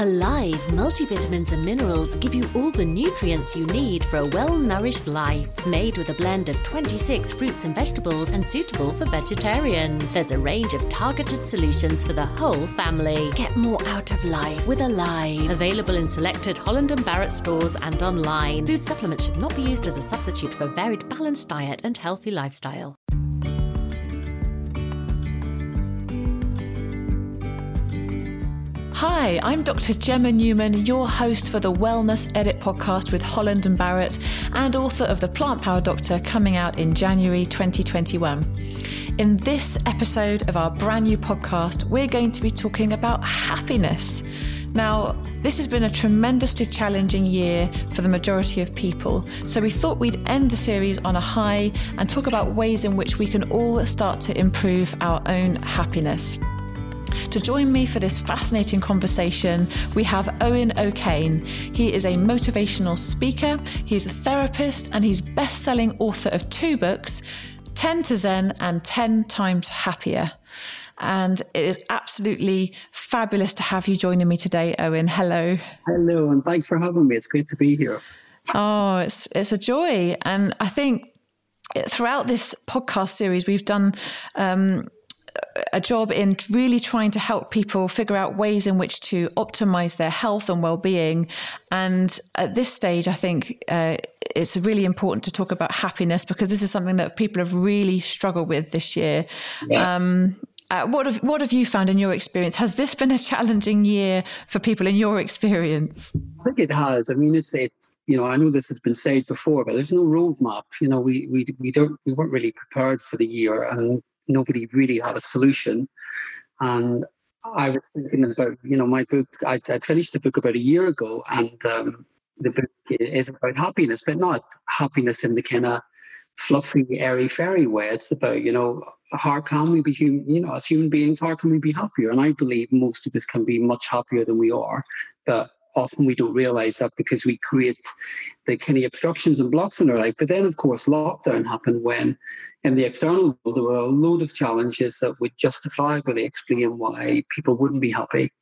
Alive multivitamins and minerals give you all the nutrients you need for a well nourished life. Made with a blend of 26 fruits and vegetables and suitable for vegetarians. There's a range of targeted solutions for the whole family. Get more out of life with Alive. Available in selected Holland and Barrett stores and online. Food supplements should not be used as a substitute for varied balanced diet and healthy lifestyle. Hi, I'm Dr. Gemma Newman, your host for the Wellness Edit podcast with Holland and Barrett, and author of The Plant Power Doctor coming out in January 2021. In this episode of our brand new podcast, we're going to be talking about happiness. Now, this has been a tremendously challenging year for the majority of people, so we thought we'd end the series on a high and talk about ways in which we can all start to improve our own happiness. To join me for this fascinating conversation, we have Owen O'Kane. He is a motivational speaker, he's a therapist, and he's best selling author of two books 10 to Zen and 10 Times Happier. And it is absolutely fabulous to have you joining me today, Owen. Hello. Hello, and thanks for having me. It's great to be here. Oh, it's it's a joy, and I think throughout this podcast series we've done um, a job in really trying to help people figure out ways in which to optimize their health and well-being and at this stage i think uh, it's really important to talk about happiness because this is something that people have really struggled with this year yeah. um, uh, what have what have you found in your experience? Has this been a challenging year for people in your experience? I think it has. I mean, it's it's you know I know this has been said before, but there's no roadmap. You know, we we we don't we weren't really prepared for the year, and nobody really had a solution. And I was thinking about, you know, my book, I, would finished the book about a year ago, and um, the book is about happiness, but not happiness in the kind of fluffy, airy fairy way. It's about, you know, how can we be human, you know, as human beings, how can we be happier? And I believe most of us can be much happier than we are. But often we don't realize that because we create the kind of obstructions and blocks in our life. But then, of course, lockdown happened when in the external world there were a load of challenges that would justifiably explain why people wouldn't be happy.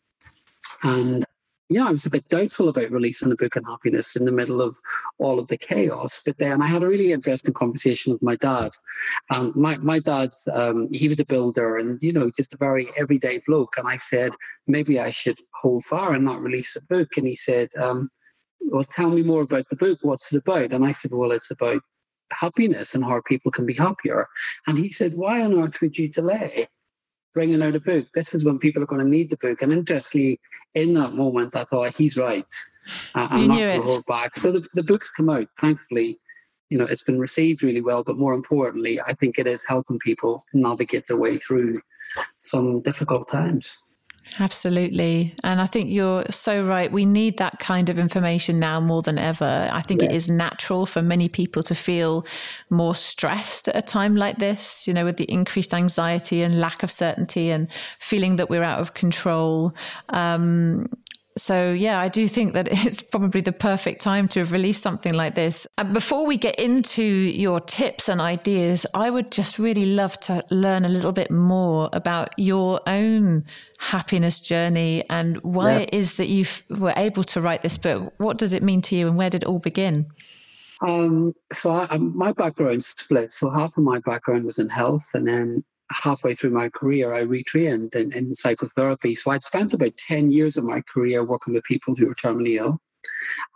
And yeah, I was a bit doubtful about releasing the book on happiness in the middle of all of the chaos. But then I had a really interesting conversation with my dad. Um, my my dad's um, he was a builder and you know just a very everyday bloke. And I said maybe I should hold fire and not release the book. And he said, um, "Well, tell me more about the book. What's it about?" And I said, "Well, it's about happiness and how people can be happier." And he said, "Why on earth would you delay?" Bringing out a book. This is when people are going to need the book. And interestingly, in that moment, I thought he's right. Uh, I'm you not going to hold back. So the, the book's come out. Thankfully, you know, it's been received really well. But more importantly, I think it is helping people navigate their way through some difficult times. Absolutely. And I think you're so right. We need that kind of information now more than ever. I think yeah. it is natural for many people to feel more stressed at a time like this, you know, with the increased anxiety and lack of certainty and feeling that we're out of control. Um, so, yeah, I do think that it's probably the perfect time to have released something like this. And before we get into your tips and ideas, I would just really love to learn a little bit more about your own happiness journey and why yeah. it is that you were able to write this book. What did it mean to you and where did it all begin? Um, so I, my background split. So half of my background was in health, and then halfway through my career, I retrained in, in psychotherapy. So I'd spent about 10 years of my career working with people who were terminally ill.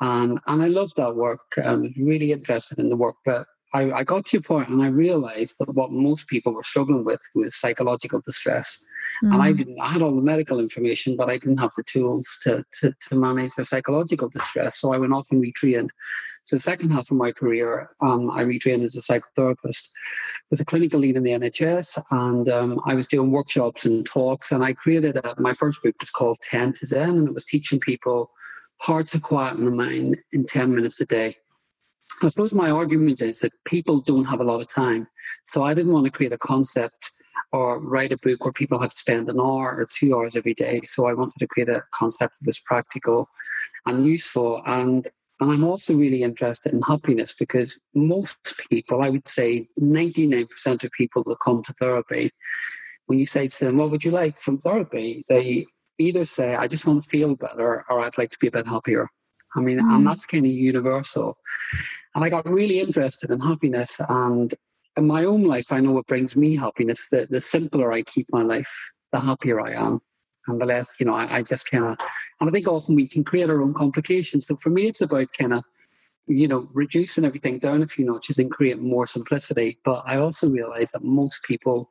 Um, and I loved that work. I was really interested in the work. But I, I, got to a point and I realized that what most people were struggling with was psychological distress. Mm. And I mm. didn't, I had all the medical information, but I didn't have the tools to, to, to manage their psychological distress. So I went off and retrained so, second half of my career, um, I retrained as a psychotherapist, was a clinical lead in the NHS, and um, I was doing workshops and talks. And I created a, my first book was called 10 to Zen, and it was teaching people how to quieten the mind in 10 minutes a day. I suppose my argument is that people don't have a lot of time. So, I didn't want to create a concept or write a book where people have to spend an hour or two hours every day. So I wanted to create a concept that was practical and useful. And and I'm also really interested in happiness because most people, I would say 99% of people that come to therapy, when you say to them, What would you like from therapy? they either say, I just want to feel better or I'd like to be a bit happier. I mean, mm. and that's kind of universal. And I got really interested in happiness. And in my own life, I know what brings me happiness. The, the simpler I keep my life, the happier I am. And the less, you know, I, I just kind of, and I think often we can create our own complications. So for me, it's about kind of, you know, reducing everything down a few notches and creating more simplicity. But I also realize that most people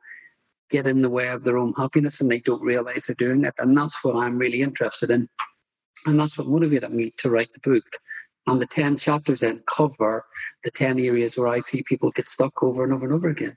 get in the way of their own happiness and they don't realize they're doing it. And that's what I'm really interested in. And that's what motivated me to write the book. And the 10 chapters then cover the 10 areas where I see people get stuck over and over and over again.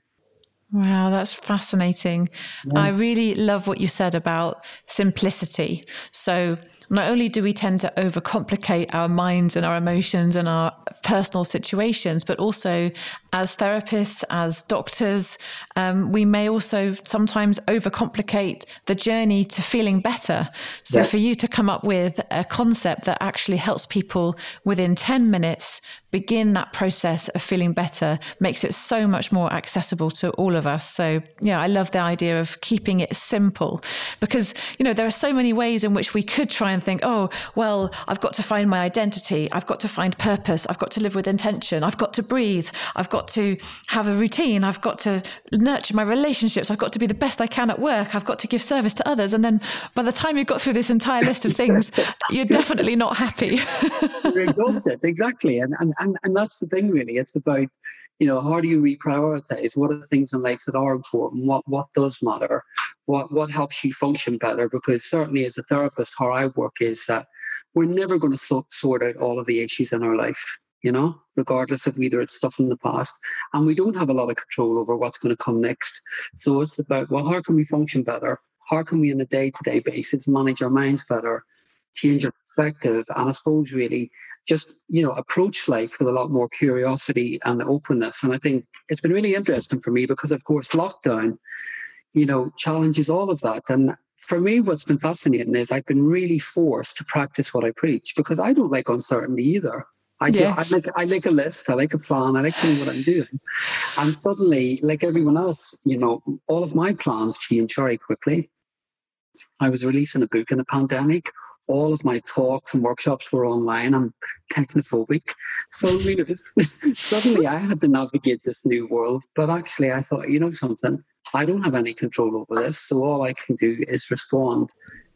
Wow, that's fascinating. Yeah. I really love what you said about simplicity. So, not only do we tend to overcomplicate our minds and our emotions and our personal situations, but also as therapists, as doctors, um, we may also sometimes overcomplicate the journey to feeling better. So, yeah. for you to come up with a concept that actually helps people within 10 minutes begin that process of feeling better makes it so much more accessible to all of us. So, yeah, I love the idea of keeping it simple because, you know, there are so many ways in which we could try and think, oh, well, I've got to find my identity. I've got to find purpose. I've got to live with intention. I've got to breathe. I've got to have a routine. I've got to nurture my relationships. I've got to be the best I can at work. I've got to give service to others. And then by the time you've got through this entire list of things, you're definitely not happy. you're exhausted, exactly. And, and, and, and that's the thing, really. It's about, you know, how do you reprioritize? What are the things in life that are important? What, what does matter? What, what helps you function better? Because certainly as a therapist, how I work is that we're never going to so- sort out all of the issues in our life you know, regardless of whether it's stuff in the past. And we don't have a lot of control over what's going to come next. So it's about, well, how can we function better? How can we, on a day to day basis, manage our minds better, change our perspective, and I suppose really just, you know, approach life with a lot more curiosity and openness. And I think it's been really interesting for me because, of course, lockdown, you know, challenges all of that. And for me, what's been fascinating is I've been really forced to practice what I preach because I don't like uncertainty either. I do. Yes. I like I like a list. I like a plan. I like to know what I'm doing. And suddenly, like everyone else, you know, all of my plans changed very quickly. I was releasing a book in a pandemic. All of my talks and workshops were online. I'm technophobic, so you know, suddenly I had to navigate this new world. But actually, I thought, you know, something. I don't have any control over this, so all I can do is respond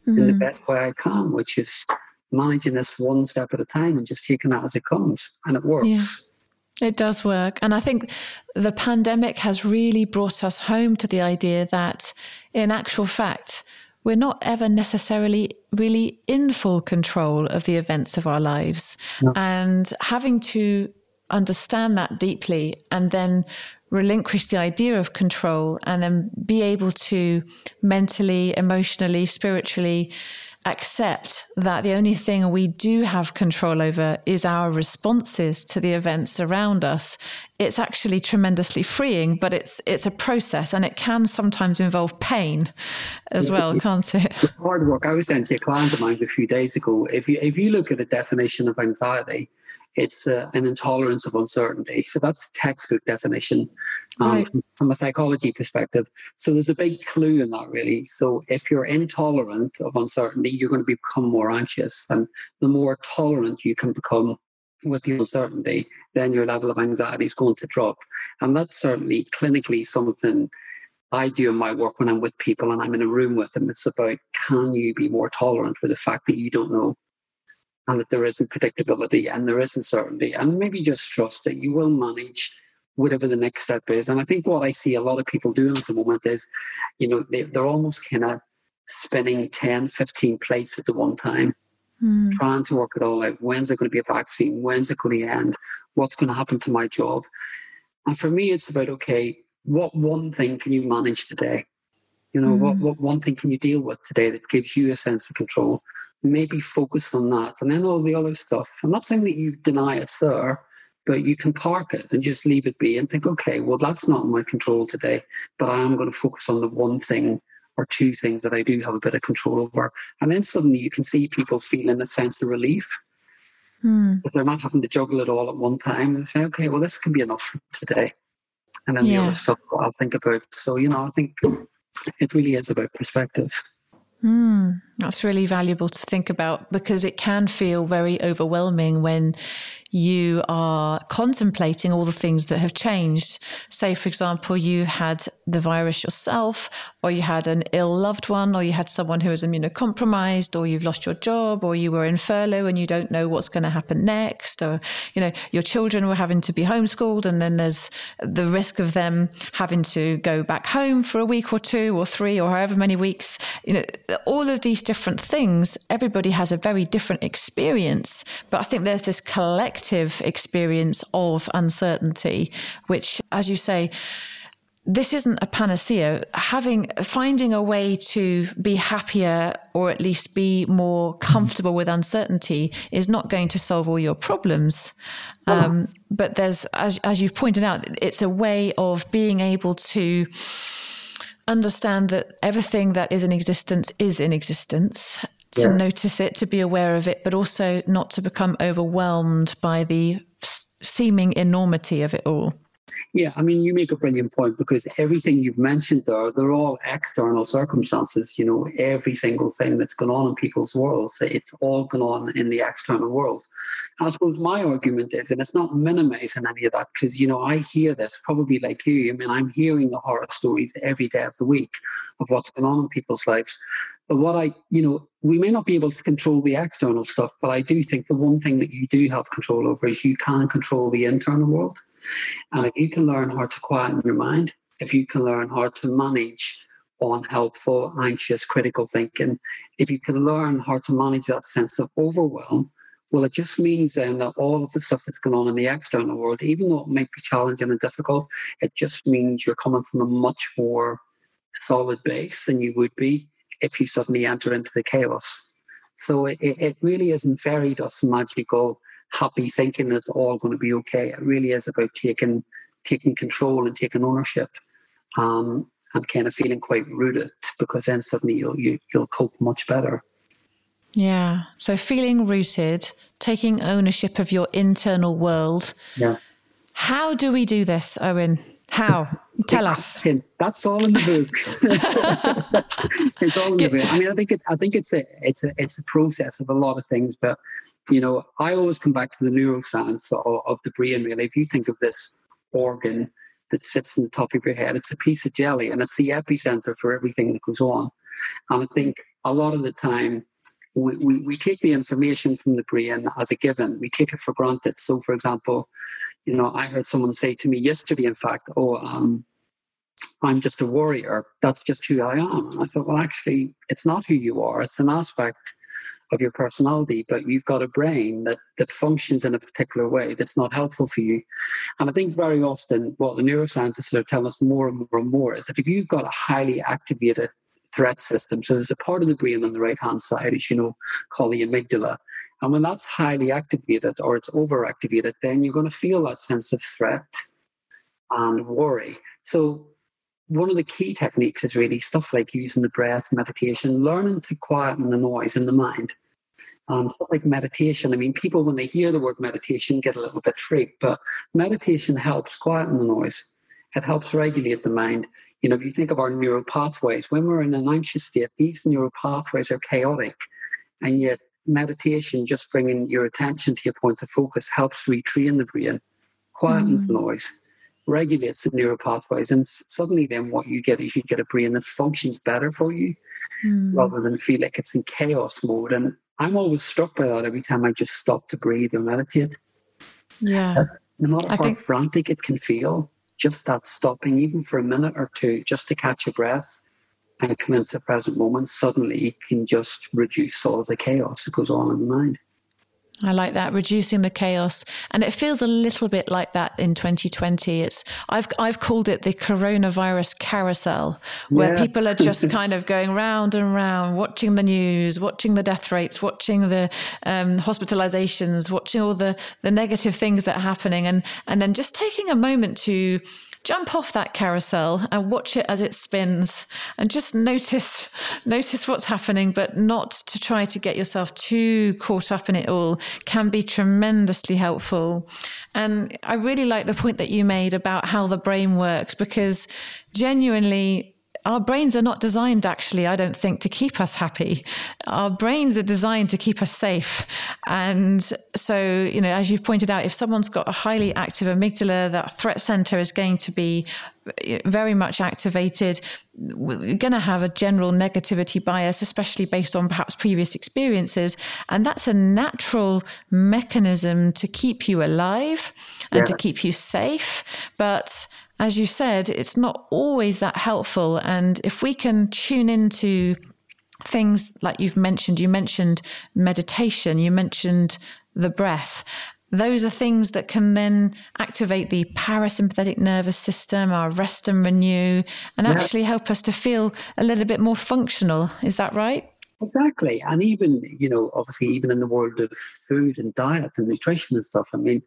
mm-hmm. in the mm-hmm. best way I can, which is managing this one step at a time and just taking that as it comes. And it works. Yeah. It does work. And I think the pandemic has really brought us home to the idea that, in actual fact, we're not ever necessarily really in full control of the events of our lives. No. And having to understand that deeply and then relinquish the idea of control and then be able to mentally, emotionally, spiritually accept that the only thing we do have control over is our responses to the events around us. It's actually tremendously freeing but it's it's a process and it can sometimes involve pain as well can't it? Hard work. I was saying to a client of mine a few days ago if you if you look at the definition of anxiety it's uh, an intolerance of uncertainty. So that's the textbook definition um, right. from, from, a psychology perspective. So there's a big clue in that, really. So if you're intolerant of uncertainty, you're going to become more anxious. And the more tolerant you can become with the uncertainty, then your level of anxiety is going to drop. And that's certainly clinically something I do in my work when I'm with people and I'm in a room with them. It's about can you be more tolerant with the fact that you don't know and that there isn't predictability and there isn't certainty. And maybe just trust that you will manage whatever the next step is. And I think what I see a lot of people doing at the moment is, you know, they, they're almost kind of spinning 10, 15 plates at the one time, mm. trying to work it all out. When's it going to be a vaccine? When's it going to end? What's going to happen to my job? And for me, it's about, okay, what one thing can you manage today? You know, mm. what, what one thing can you deal with today that gives you a sense of control? Maybe focus on that. And then all the other stuff. I'm not saying that you deny it's there, but you can park it and just leave it be and think, okay, well, that's not in my control today, but I am going to focus on the one thing or two things that I do have a bit of control over. And then suddenly you can see people feeling a sense of relief. Hmm. But they're not having to juggle it all at one time and say, okay, well, this can be enough for today. And then yeah. the other stuff I'll think about. So, you know, I think it really is about perspective. Mm, That's really valuable to think about because it can feel very overwhelming when you are contemplating all the things that have changed. Say, for example, you had the virus yourself, or you had an ill loved one, or you had someone who was immunocompromised, or you've lost your job, or you were in furlough and you don't know what's going to happen next, or, you know, your children were having to be homeschooled, and then there's the risk of them having to go back home for a week or two, or three, or however many weeks. You know, all of these different things, everybody has a very different experience, but I think there's this collective experience of uncertainty, which, as you say, this isn't a panacea. Having finding a way to be happier or at least be more comfortable with uncertainty is not going to solve all your problems. Um, but there's, as, as you've pointed out, it's a way of being able to understand that everything that is in existence is in existence to yeah. notice it, to be aware of it, but also not to become overwhelmed by the seeming enormity of it all. Yeah, I mean, you make a brilliant point because everything you've mentioned there, they're all external circumstances. You know, every single thing that's going on in people's worlds, it's all going on in the external world. And I suppose my argument is, and it's not minimizing any of that because, you know, I hear this probably like you. I mean, I'm hearing the horror stories every day of the week of what's going on in people's lives. But what I, you know, we may not be able to control the external stuff, but I do think the one thing that you do have control over is you can control the internal world. And if you can learn how to quieten your mind, if you can learn how to manage unhelpful, anxious, critical thinking, if you can learn how to manage that sense of overwhelm, well, it just means then that all of the stuff that's going on in the external world, even though it might be challenging and difficult, it just means you're coming from a much more solid base than you would be if you suddenly enter into the chaos. So it, it really isn't fairy dust magical happy thinking it's all going to be okay. It really is about taking taking control and taking ownership, um, and kind of feeling quite rooted because then suddenly you'll you, will you will cope much better. Yeah. So feeling rooted, taking ownership of your internal world. Yeah. How do we do this, Owen? How? Tell us. That's all in the book. it's all in the book. I mean, I think it, I think it's a it's a it's a process of a lot of things. But you know, I always come back to the neuroscience of, of the brain. Really, if you think of this organ that sits in the top of your head, it's a piece of jelly, and it's the epicenter for everything that goes on. And I think a lot of the time we, we, we take the information from the brain as a given. We take it for granted. So, for example, you know, I heard someone say to me yesterday, in fact, oh, um, I'm just a warrior. That's just who I am. And I thought, well, actually, it's not who you are. It's an aspect of your personality, but you've got a brain that that functions in a particular way that's not helpful for you. And I think very often what the neuroscientists are telling us more and more and more is that if you've got a highly activated threat system, so there's a part of the brain on the right hand side, as you know, called the amygdala, and when that's highly activated or it's overactivated, then you're going to feel that sense of threat and worry. So, one of the key techniques is really stuff like using the breath, meditation, learning to quieten the noise in the mind. Um, stuff like meditation. I mean, people, when they hear the word meditation, get a little bit freaked, but meditation helps quieten the noise. It helps regulate the mind. You know, if you think of our neural pathways, when we're in an anxious state, these neural pathways are chaotic, and yet meditation, just bringing your attention to your point of focus, helps retrain the brain, quietens mm. the noise, regulates the neural pathways, and suddenly then what you get is you get a brain that functions better for you, mm. rather than feel like it's in chaos mode. And I'm always struck by that every time I just stop to breathe and meditate. Yeah. No matter how think... frantic it can feel, just that stopping, even for a minute or two, just to catch a breath and come into the present moment, suddenly can just reduce all the chaos that goes on in the mind. I like that reducing the chaos, and it feels a little bit like that in 2020. It's I've I've called it the coronavirus carousel, where yeah. people are just kind of going round and round, watching the news, watching the death rates, watching the um, hospitalizations, watching all the the negative things that are happening, and and then just taking a moment to jump off that carousel and watch it as it spins and just notice notice what's happening but not to try to get yourself too caught up in it all can be tremendously helpful. And i really like the point that you made about how the brain works because genuinely our brains are not designed actually i don't think to keep us happy. Our brains are designed to keep us safe. And so you know as you've pointed out if someone's got a highly active amygdala that threat center is going to be uh, very much activated we're going to have a general negativity bias especially based on perhaps previous experiences. And that's a natural mechanism to keep you alive and yeah. to keep you safe. But as you said, it's not always that helpful. And if we can tune into things like you've mentioned, you mentioned meditation, you mentioned the breath. Those are things that can then activate the parasympathetic nervous system, our rest and renew, and yeah. actually help us to feel a little bit more functional. Is that right? Exactly. And even, you know, obviously, even in the world of food and diet and nutrition and stuff, I mean,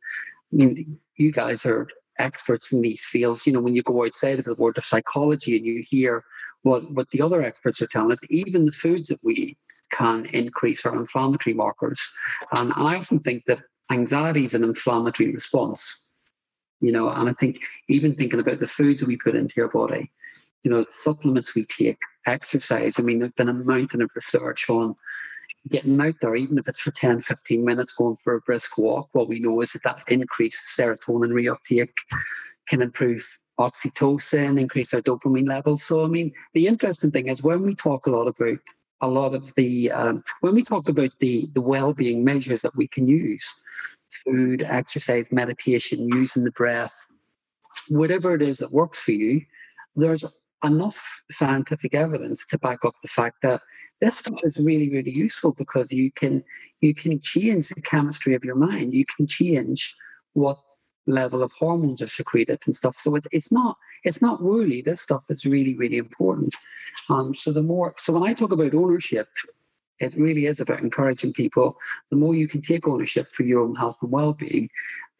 I mean, you guys are experts in these fields. You know, when you go outside of the world of psychology and you hear what, what the other experts are telling us, even the foods that we eat can increase our inflammatory markers. And, I often think that anxiety is an inflammatory response. You know, and I think even thinking about the foods we put into your body, you know, supplements we take, exercise. I mean, there's been a mountain of research on getting out there, even if it's for 10, 15 minutes, going for a brisk walk, what we know is that that increased serotonin reuptake can improve oxytocin, increase our dopamine levels. So, I mean, the interesting thing is when we talk a lot about a lot of the um, when we talk about the the well-being measures that we can use, food, exercise, meditation, using the breath, whatever it is that works for you, there's enough scientific evidence to back up the fact that this stuff is really really useful because you can you can change the chemistry of your mind. You can change what level of hormones are secreted and stuff. So it, it's not it's not really this stuff is really really important. Um so the more so when i talk about ownership it really is about encouraging people. The more you can take ownership for your own health and well-being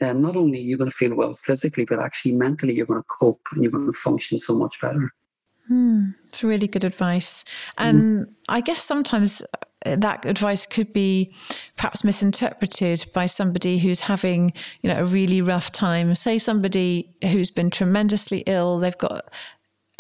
then not only you're you going to feel well physically but actually mentally you're going to cope and you're going to function so much better Hmm, it's really good advice. And mm. I guess sometimes uh, that advice could be perhaps misinterpreted by somebody who's having, you know, a really rough time. Say somebody who's been tremendously ill, they've got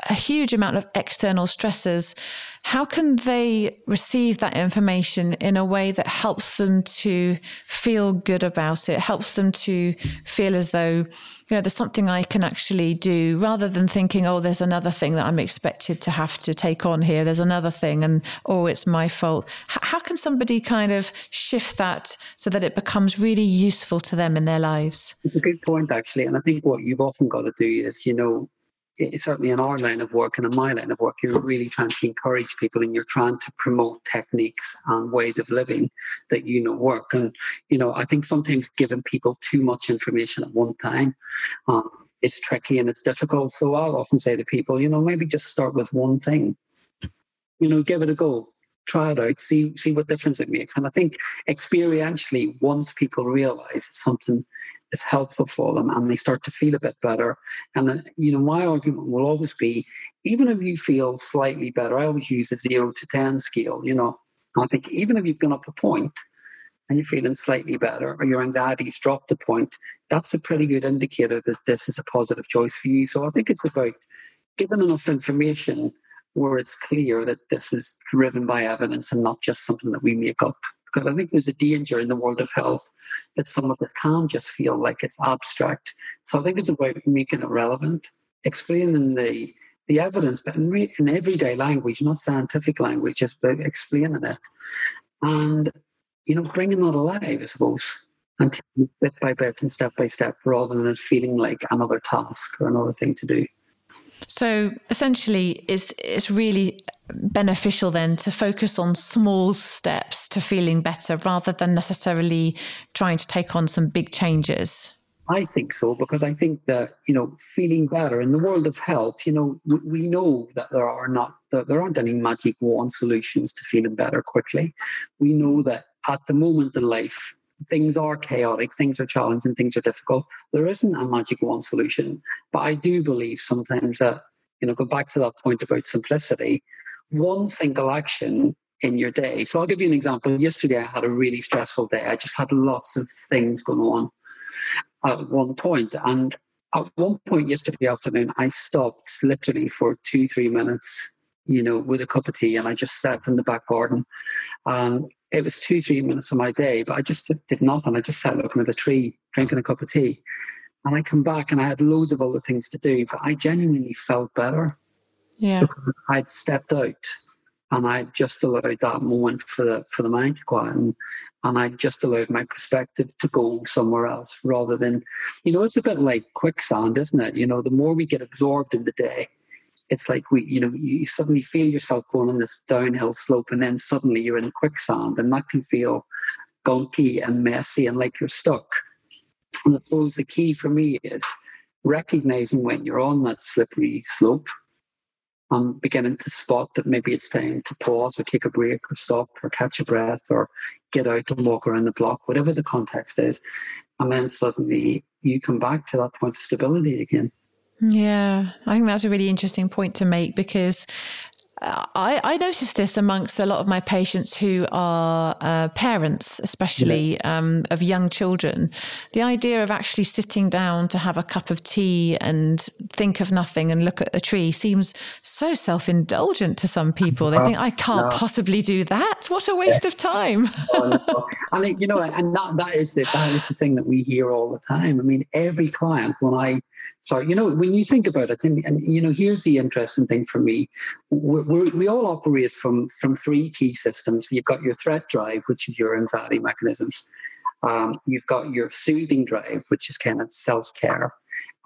a huge amount of external stressors. How can they receive that information in a way that helps them to feel good about it, helps them to feel as though, you know, there's something I can actually do rather than thinking, oh, there's another thing that I'm expected to have to take on here. There's another thing and, oh, it's my fault. H- how can somebody kind of shift that so that it becomes really useful to them in their lives? It's a good point, actually. And I think what you've often got to do is, you know, certainly in our line of work and in my line of work, you're really trying to encourage people and you're trying to promote techniques and ways of living that you know work. And, you know, I think sometimes giving people too much information at one time um, is tricky and it's difficult. So I'll often say to people, you know, maybe just start with one thing, you know, give it a go. Try it out, see see what difference it makes. And I think experientially, once people realize it's something is helpful for them and they start to feel a bit better. And, uh, you know, my argument will always be even if you feel slightly better, I always use a zero to 10 scale, you know. I think even if you've gone up a point and you're feeling slightly better or your anxiety's dropped a point, that's a pretty good indicator that this is a positive choice for you. So I think it's about giving enough information where it's clear that this is driven by evidence and not just something that we make up because I think there's a danger in the world of health that some of it can just feel like it's abstract. So I think it's about making it relevant, explaining the the evidence, but in, re- in everyday language, not scientific language, just about explaining it, and you know, bringing that alive, I suppose, and bit by bit and step by step, rather than it feeling like another task or another thing to do. So essentially, it's it's really beneficial then to focus on small steps to feeling better rather than necessarily trying to take on some big changes. I think so because I think that you know feeling better in the world of health, you know, we, we know that there are not that there aren't any magic wand solutions to feeling better quickly. We know that at the moment in life, things are chaotic, things are challenging, things are difficult. There isn't a magic wand solution, but I do believe sometimes that you know go back to that point about simplicity one single action in your day. So I'll give you an example. Yesterday, I had a really stressful day. I just had lots of things going on at one point, and at one point yesterday afternoon, I stopped literally for two, three minutes, you know, with a cup of tea, and I just sat in the back garden. And it was two, three minutes of my day, but I just did nothing. I just sat looking at the tree, drinking a cup of tea. And I come back and I had loads of other things to do, but I genuinely felt better. Yeah. Because I'd stepped out and I just allowed that moment for the for the mind to quieten, and I just allowed my perspective to go somewhere else rather than, you know, it's a bit like quicksand, isn't it? You know, the more we get absorbed in the day, it's like we, you know, you suddenly feel yourself going on this downhill slope, and then suddenly you're in quicksand, and that can feel gunky and messy and like you're stuck. And I suppose the key for me is recognizing when you're on that slippery slope I'm beginning to spot that maybe it's time to pause or take a break or stop or catch a breath or get out and walk around the block, whatever the context is. And then suddenly you come back to that point of stability again. Yeah, I think that's a really interesting point to make because I, I noticed this amongst a lot of my patients who are uh, parents, especially yeah. um, of young children. The idea of actually sitting down to have a cup of tea and think of nothing and look at a tree seems so self indulgent to some people. They think, I can't no. possibly do that. What a waste yeah. of time. oh, no. And, you know, and that, that, is the, that is the thing that we hear all the time. I mean, every client, when I so, you know, when you think about it, and, and you know, here's the interesting thing for me: we we all operate from from three key systems. You've got your threat drive, which is your anxiety mechanisms. Um, you've got your soothing drive, which is kind of self care,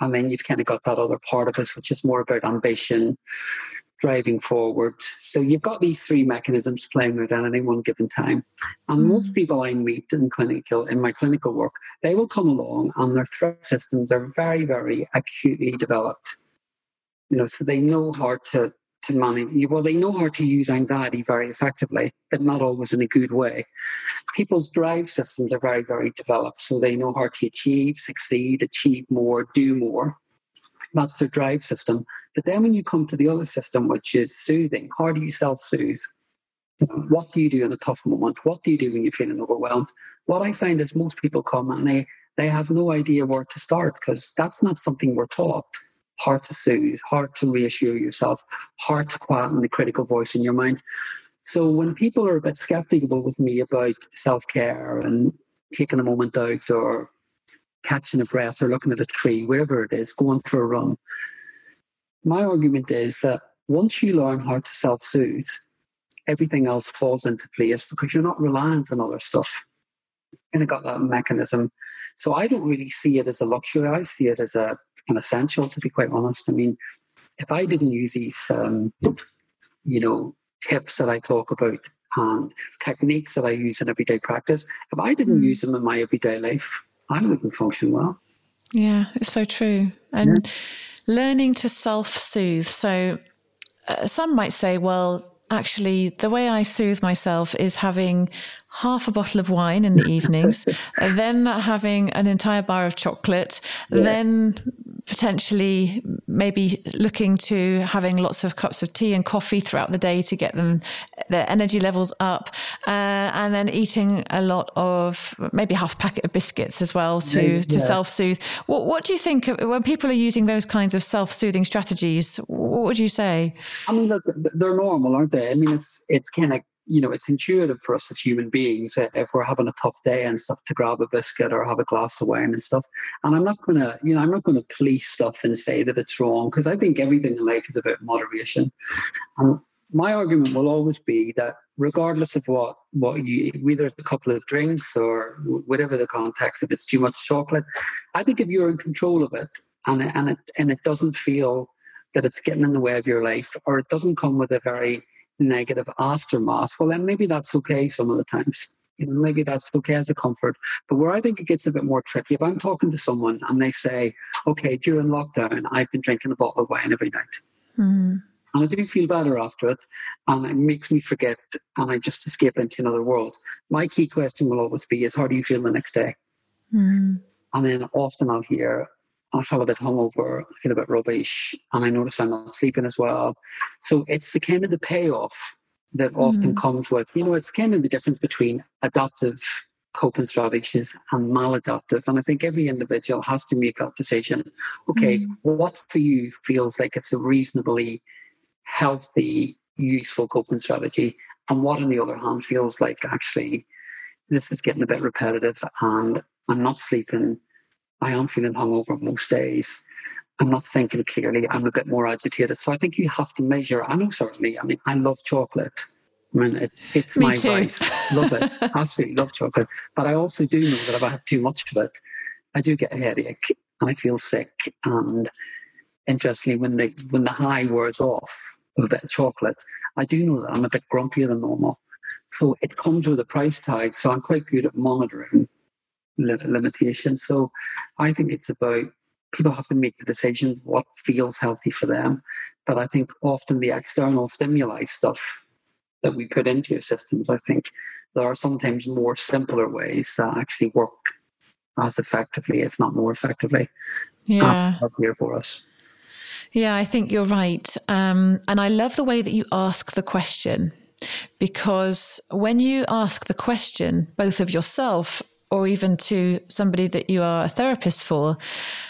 and then you've kind of got that other part of us, which is more about ambition, driving forward. So you've got these three mechanisms playing out at any one given time. And mm. most people I meet in clinical in my clinical work, they will come along and their threat systems are very, very acutely developed. You know, so they know how to to manage well, they know how to use anxiety very effectively, but not always in a good way. People's drive systems are very, very developed, so they know how to achieve, succeed, achieve more, do more. That's their drive system. But then when you come to the other system, which is soothing, how do you self soothe? What do you do in a tough moment? What do you do when you're feeling overwhelmed? What I find is most people come and they, they have no idea where to start because that's not something we're taught. Hard to soothe, hard to reassure yourself, hard to quieten the critical voice in your mind. So when people are a bit skeptical with me about self care and taking a moment out or catching a breath or looking at a tree, wherever it is, going for a run. My argument is that once you learn how to self soothe, everything else falls into place because you're not reliant on other stuff. And I got that mechanism. So I don't really see it as a luxury. I see it as a, an essential, to be quite honest. I mean, if I didn't use these, um, you know, tips that I talk about and techniques that I use in everyday practice, if I didn't mm. use them in my everyday life, I wouldn't function well. Yeah, it's so true. And yeah. learning to self soothe. So uh, some might say, well, actually, the way I soothe myself is having half a bottle of wine in the evenings, then having an entire bar of chocolate, yeah. then potentially maybe looking to having lots of cups of tea and coffee throughout the day to get them their energy levels up, uh, and then eating a lot of maybe half a packet of biscuits as well to yeah. to self soothe. What what do you think when people are using those kinds of self soothing strategies? What would you say? I mean, look, they're normal, aren't they? I mean, it's it's kind of you know, it's intuitive for us as human beings uh, if we're having a tough day and stuff to grab a biscuit or have a glass of wine and stuff. And I'm not going to, you know, I'm not going to police stuff and say that it's wrong because I think everything in life is about moderation. And my argument will always be that regardless of what what you whether it's a couple of drinks or whatever the context, if it's too much chocolate, I think if you're in control of it and and it and it doesn't feel that it's getting in the way of your life or it doesn't come with a very negative aftermath, well, then maybe that's okay some of the times. You know, maybe that's okay as a comfort. But where I think it gets a bit more tricky, if I'm talking to someone and they say, okay, during lockdown, I've been drinking a bottle of wine every night. Mm-hmm. And I do feel better after it, and it makes me forget, and I just escape into another world. My key question will always be: Is how do you feel the next day? Mm-hmm. And then often I'll hear, I feel a bit hungover, I feel a bit rubbish, and I notice I'm not sleeping as well. So it's the kind of the payoff that mm. often comes with, you know, it's kind of the difference between adaptive coping strategies and maladaptive. And I think every individual has to make that decision. Okay, mm. what for you feels like it's a reasonably healthy, useful coping strategy, and what, on the other hand, feels like actually this is getting a bit repetitive and I'm not sleeping. I am feeling hungover most days. I'm not thinking clearly. I'm a bit more agitated. So I think you have to measure. I know certainly. I mean, I love chocolate. I mean, it, it's Me my too. vice. love it. Absolutely love chocolate. But I also do know that if I have too much of it, I do get a headache and I feel sick. And interestingly, when the when the high wears off of a bit of chocolate, I do know that I'm a bit grumpier than normal. So it comes with a price tag. So I'm quite good at monitoring limitations. So I think it's about people have to make the decision what feels healthy for them. But I think often the external stimuli stuff that we put into your systems, I think there are sometimes more simpler ways that actually work as effectively, if not more effectively. Yeah. That's here for us. Yeah, I think you're right. Um, and I love the way that you ask the question because when you ask the question, both of yourself or even to somebody that you are a therapist for,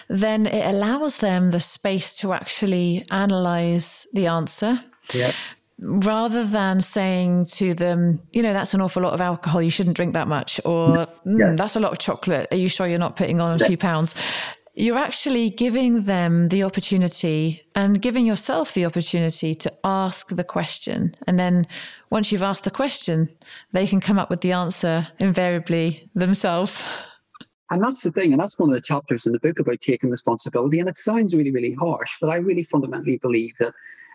then it allows them the space to actually analyze the answer. Yeah rather than saying to them, you know, that's an awful lot of alcohol, you shouldn't drink that much, or mm, yeah. that's a lot of chocolate, are you sure you're not putting on a yeah. few pounds? You're actually giving them the opportunity and giving yourself the opportunity to ask the question. And then once you've asked the question, they can come up with the answer invariably themselves. And that's the thing, and that's one of the chapters in the book about taking responsibility. And it sounds really, really harsh, but I really fundamentally believe that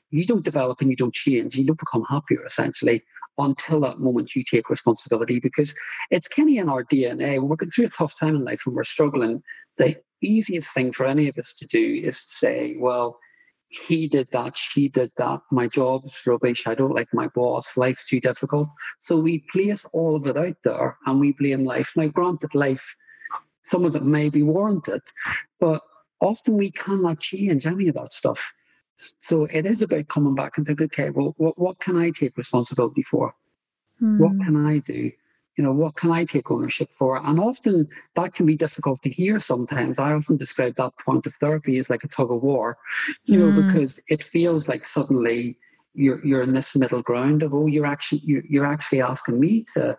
you don't develop and you don't change, you don't become happier essentially until that moment you take responsibility because it's kind of in our DNA. When we're going through a tough time in life and we're struggling, the easiest thing for any of us to do is to say, well, he did that, she did that, my job's rubbish, I don't like my boss, life's too difficult. So we place all of it out there and we blame life. Now, granted, life, some of it may be warranted, but often we cannot change any of that stuff. So it is about coming back and think, okay, well, what, what can I take responsibility for? Mm. What hmm. can I do? You know, what can I take ownership for? And often that can be difficult to hear sometimes. I often describe that point of therapy as like a tug of war, you mm. know, because it feels like suddenly you're you're in this middle ground of, oh, you're actually you're, you're actually asking me to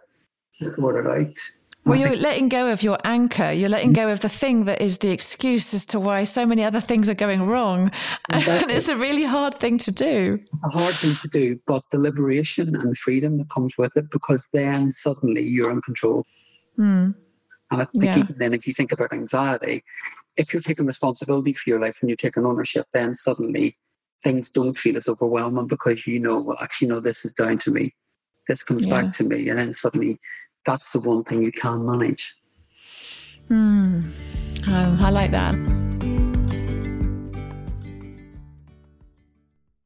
sort it out. Well, you're letting go of your anchor. You're letting go of the thing that is the excuse as to why so many other things are going wrong. Exactly. And it's a really hard thing to do. A hard thing to do, but the liberation and the freedom that comes with it, because then suddenly you're in control. Mm. And I think yeah. even then, if you think about anxiety, if you're taking responsibility for your life and you're taking ownership, then suddenly things don't feel as overwhelming because you know, well, actually, no, this is down to me. This comes yeah. back to me. And then suddenly that's the one thing you can't manage. Hmm. Um, I like that.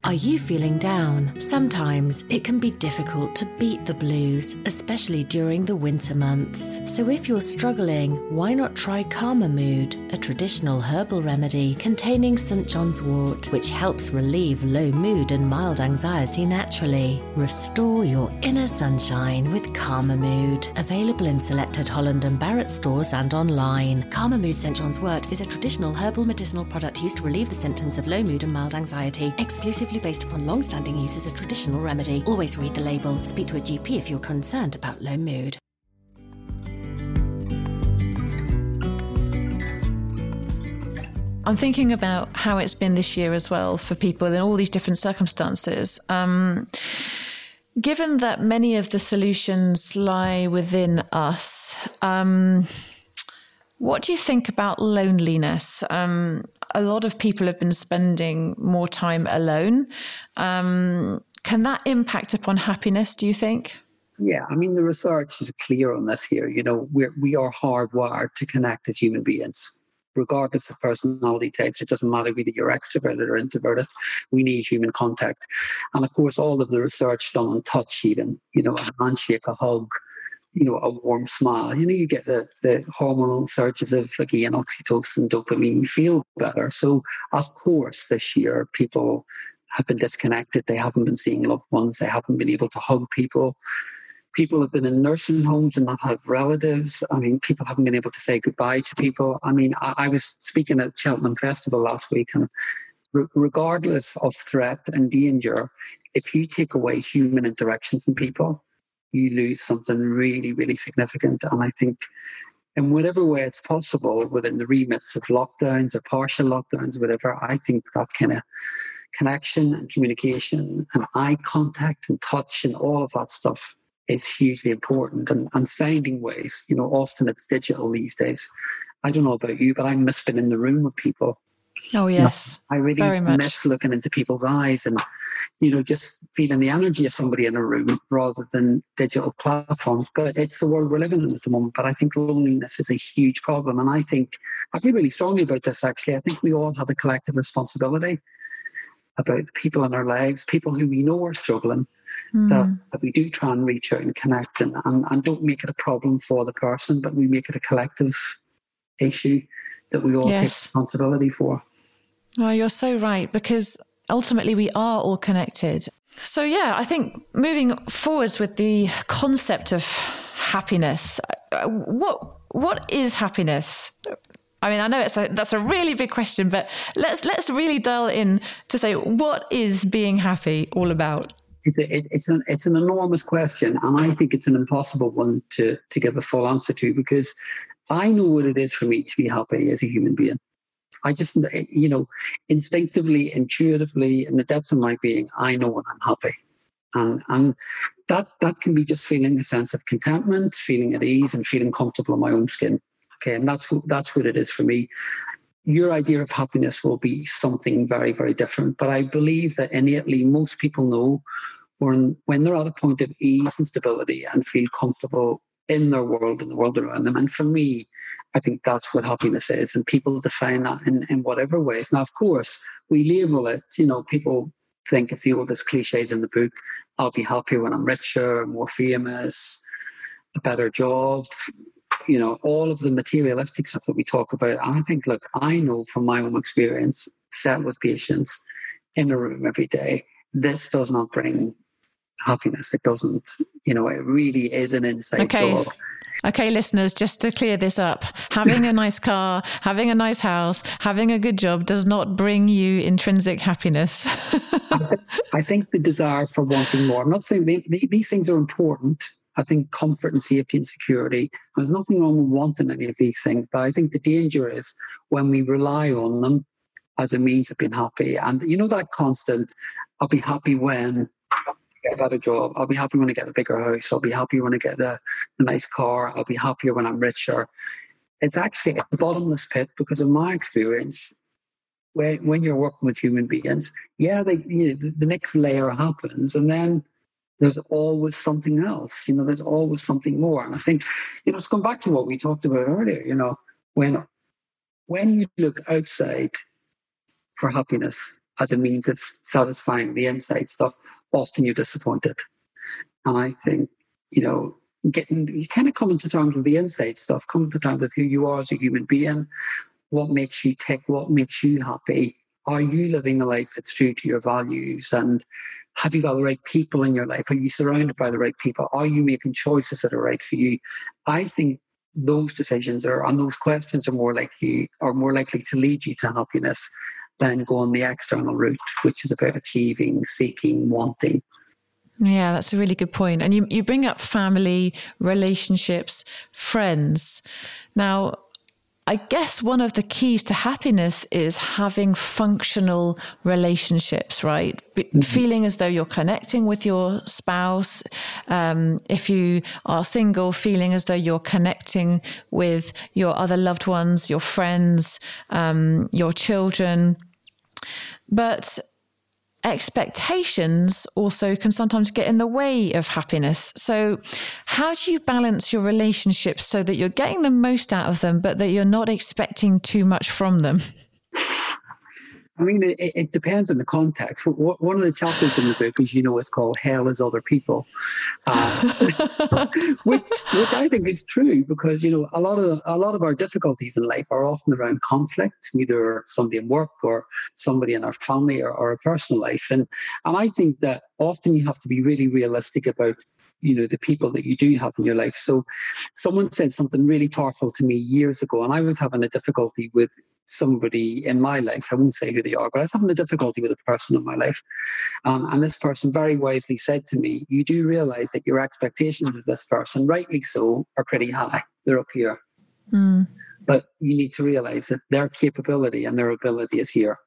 Are you feeling down? Sometimes it can be difficult to beat the blues, especially during the winter months. So if you're struggling, why not try Karma Mood, a traditional herbal remedy containing St. John's wort, which helps relieve low mood and mild anxiety naturally. Restore your inner sunshine with Karma Mood. Available in selected Holland and Barrett stores and online. Karma Mood St. John's wort is a traditional herbal medicinal product used to relieve the symptoms of low mood and mild anxiety. Exclusive exclusively based upon long standing use as a traditional remedy. Always read the label. Speak to a GP if you're concerned about low mood. I'm thinking about how it's been this year as well for people in all these different circumstances. Um, given that many of the solutions lie within us, um, what do you think about loneliness? Um, a lot of people have been spending more time alone. Um, can that impact upon happiness, do you think? Yeah, I mean, the research is clear on this here. You know, we're, we are hardwired to connect as human beings, regardless of personality types. It doesn't matter whether you're extroverted or introverted. We need human contact. And of course, all of the research done on touch, even, you know, a handshake, a hug, you know, a warm smile. You know, you get the, the hormonal surges of the again oxytocin, dopamine, you feel better. So of course this year people have been disconnected. They haven't been seeing loved ones. They haven't been able to hug people. people have been in nursing homes and not have relatives. I mean, people haven't been able to say goodbye to people. I mean, I, I was speaking at Cheltenham Festival last week, and re- regardless of threat and danger, if you take away human interaction from people, you lose something really, really significant. And I think in whatever way it's possible within the remits of lockdowns or partial lockdowns, whatever, I think that kind of connection and communication and eye contact and touch and all of that stuff is hugely important and, and finding ways, you know, often it's digital these days. I don't know about you, but I miss being in the room with people. Oh yes, you know, I really Very much. miss looking into people's eyes and you know just feeling the energy of somebody in a room rather than digital platforms. But it's the world we're living in at the moment. But I think loneliness is a huge problem, and I think I feel really strongly about this. Actually, I think we all have a collective responsibility about the people in our lives, people who we know are struggling, Mm. that, that we do try and reach out and connect and, and, and don't make it a problem for the person, but we make it a collective issue that we all take responsibility for. Oh, you're so right because ultimately we are all connected. So yeah, I think moving forwards with the concept of happiness, uh, what what is happiness? I mean, I know it's a, that's a really big question, but let's let's really dial in to say what is being happy all about. It's a, it, it's an it's an enormous question, and I think it's an impossible one to to give a full answer to because I know what it is for me to be happy as a human being. I just eh, you know instinctively, intuitively, in the depths of my being, I know when I'm happy, and and that that can be just feeling a sense of contentment, feeling at ease, and feeling comfortable in my own skin. Okay, and that's wh- that's what it is for me. Your idea of happiness will be something very very different, but I believe that innately most people know when when they're at a point of ease and stability and feel comfortable in their world and the world around them. And for me, I think that's what happiness is. And people define that in, in whatever ways. Now, of course, we label it, you know, people think it's the oldest cliches in the book. I'll be happier when I'm richer, more famous, a better job, you know, all of the materialistic stuff that we talk about. I think, look, I know from my own experience, sat with patients in a room every day, this does not bring happiness. It doesn't, you know, it really is an inside Okay. job. Okay, listeners, just to clear this up, having a nice car, having a nice house, having a good job does not bring you intrinsic happiness. I think the desire for wanting more. I'm not saying they, they, these things are important. I think comfort and safety and security. There's nothing wrong with wanting any of these things, but I think the danger is when we rely on them as a means of being happy. And you know that constant, I'll be happy when I get a better job. I'll be happy when I get a bigger house. I'll be happy when I get the, the nice car. I'll be happier when I'm richer. It's actually a bottomless pit because in my experience, when, when you're working with human beings, yeah, they, you know, the, the next layer happens, and then there's always something else. You know, there's always something more. And I think, you know, it's come back to what we talked about earlier. You know, when when you look outside for happiness as a means of satisfying the inside stuff, often you're disappointed. And I think, you know, getting you kind of coming to terms with the inside stuff, coming to terms with who you are as a human being, what makes you tick, what makes you happy. Are you living a life that's true to your values? And have you got the right people in your life? Are you surrounded by the right people? Are you making choices that are right for you? I think those decisions are and those questions are more likely are more likely to lead you to happiness than going the external route, which is about achieving, seeking, wanting. Yeah, that's a really good point. And you, you bring up family, relationships, friends. Now, I guess one of the keys to happiness is having functional relationships, right? Be- Feeling as though you're connecting with your spouse. Um, if you are single, feeling as though you're connecting with your other loved ones, your friends, um, your children. But expectations also can sometimes get in the way of happiness. So, how do you balance your relationships so that you're getting the most out of them, but that you're not expecting too much from them? I mean, it, it depends on the context. One of the chapters in the book, as you know, is called "Hell is Other People," uh, which which I think is true because you know a lot of a lot of our difficulties in life are often around conflict, either somebody in work or somebody in our family or, or a personal life, and and I think that often you have to be really realistic about you know the people that you do have in your life so someone said something really powerful to me years ago and i was having a difficulty with somebody in my life i won't say who they are but i was having a difficulty with a person in my life um, and this person very wisely said to me you do realize that your expectations of this person rightly so are pretty high they're up here mm. but you need to realize that their capability and their ability is here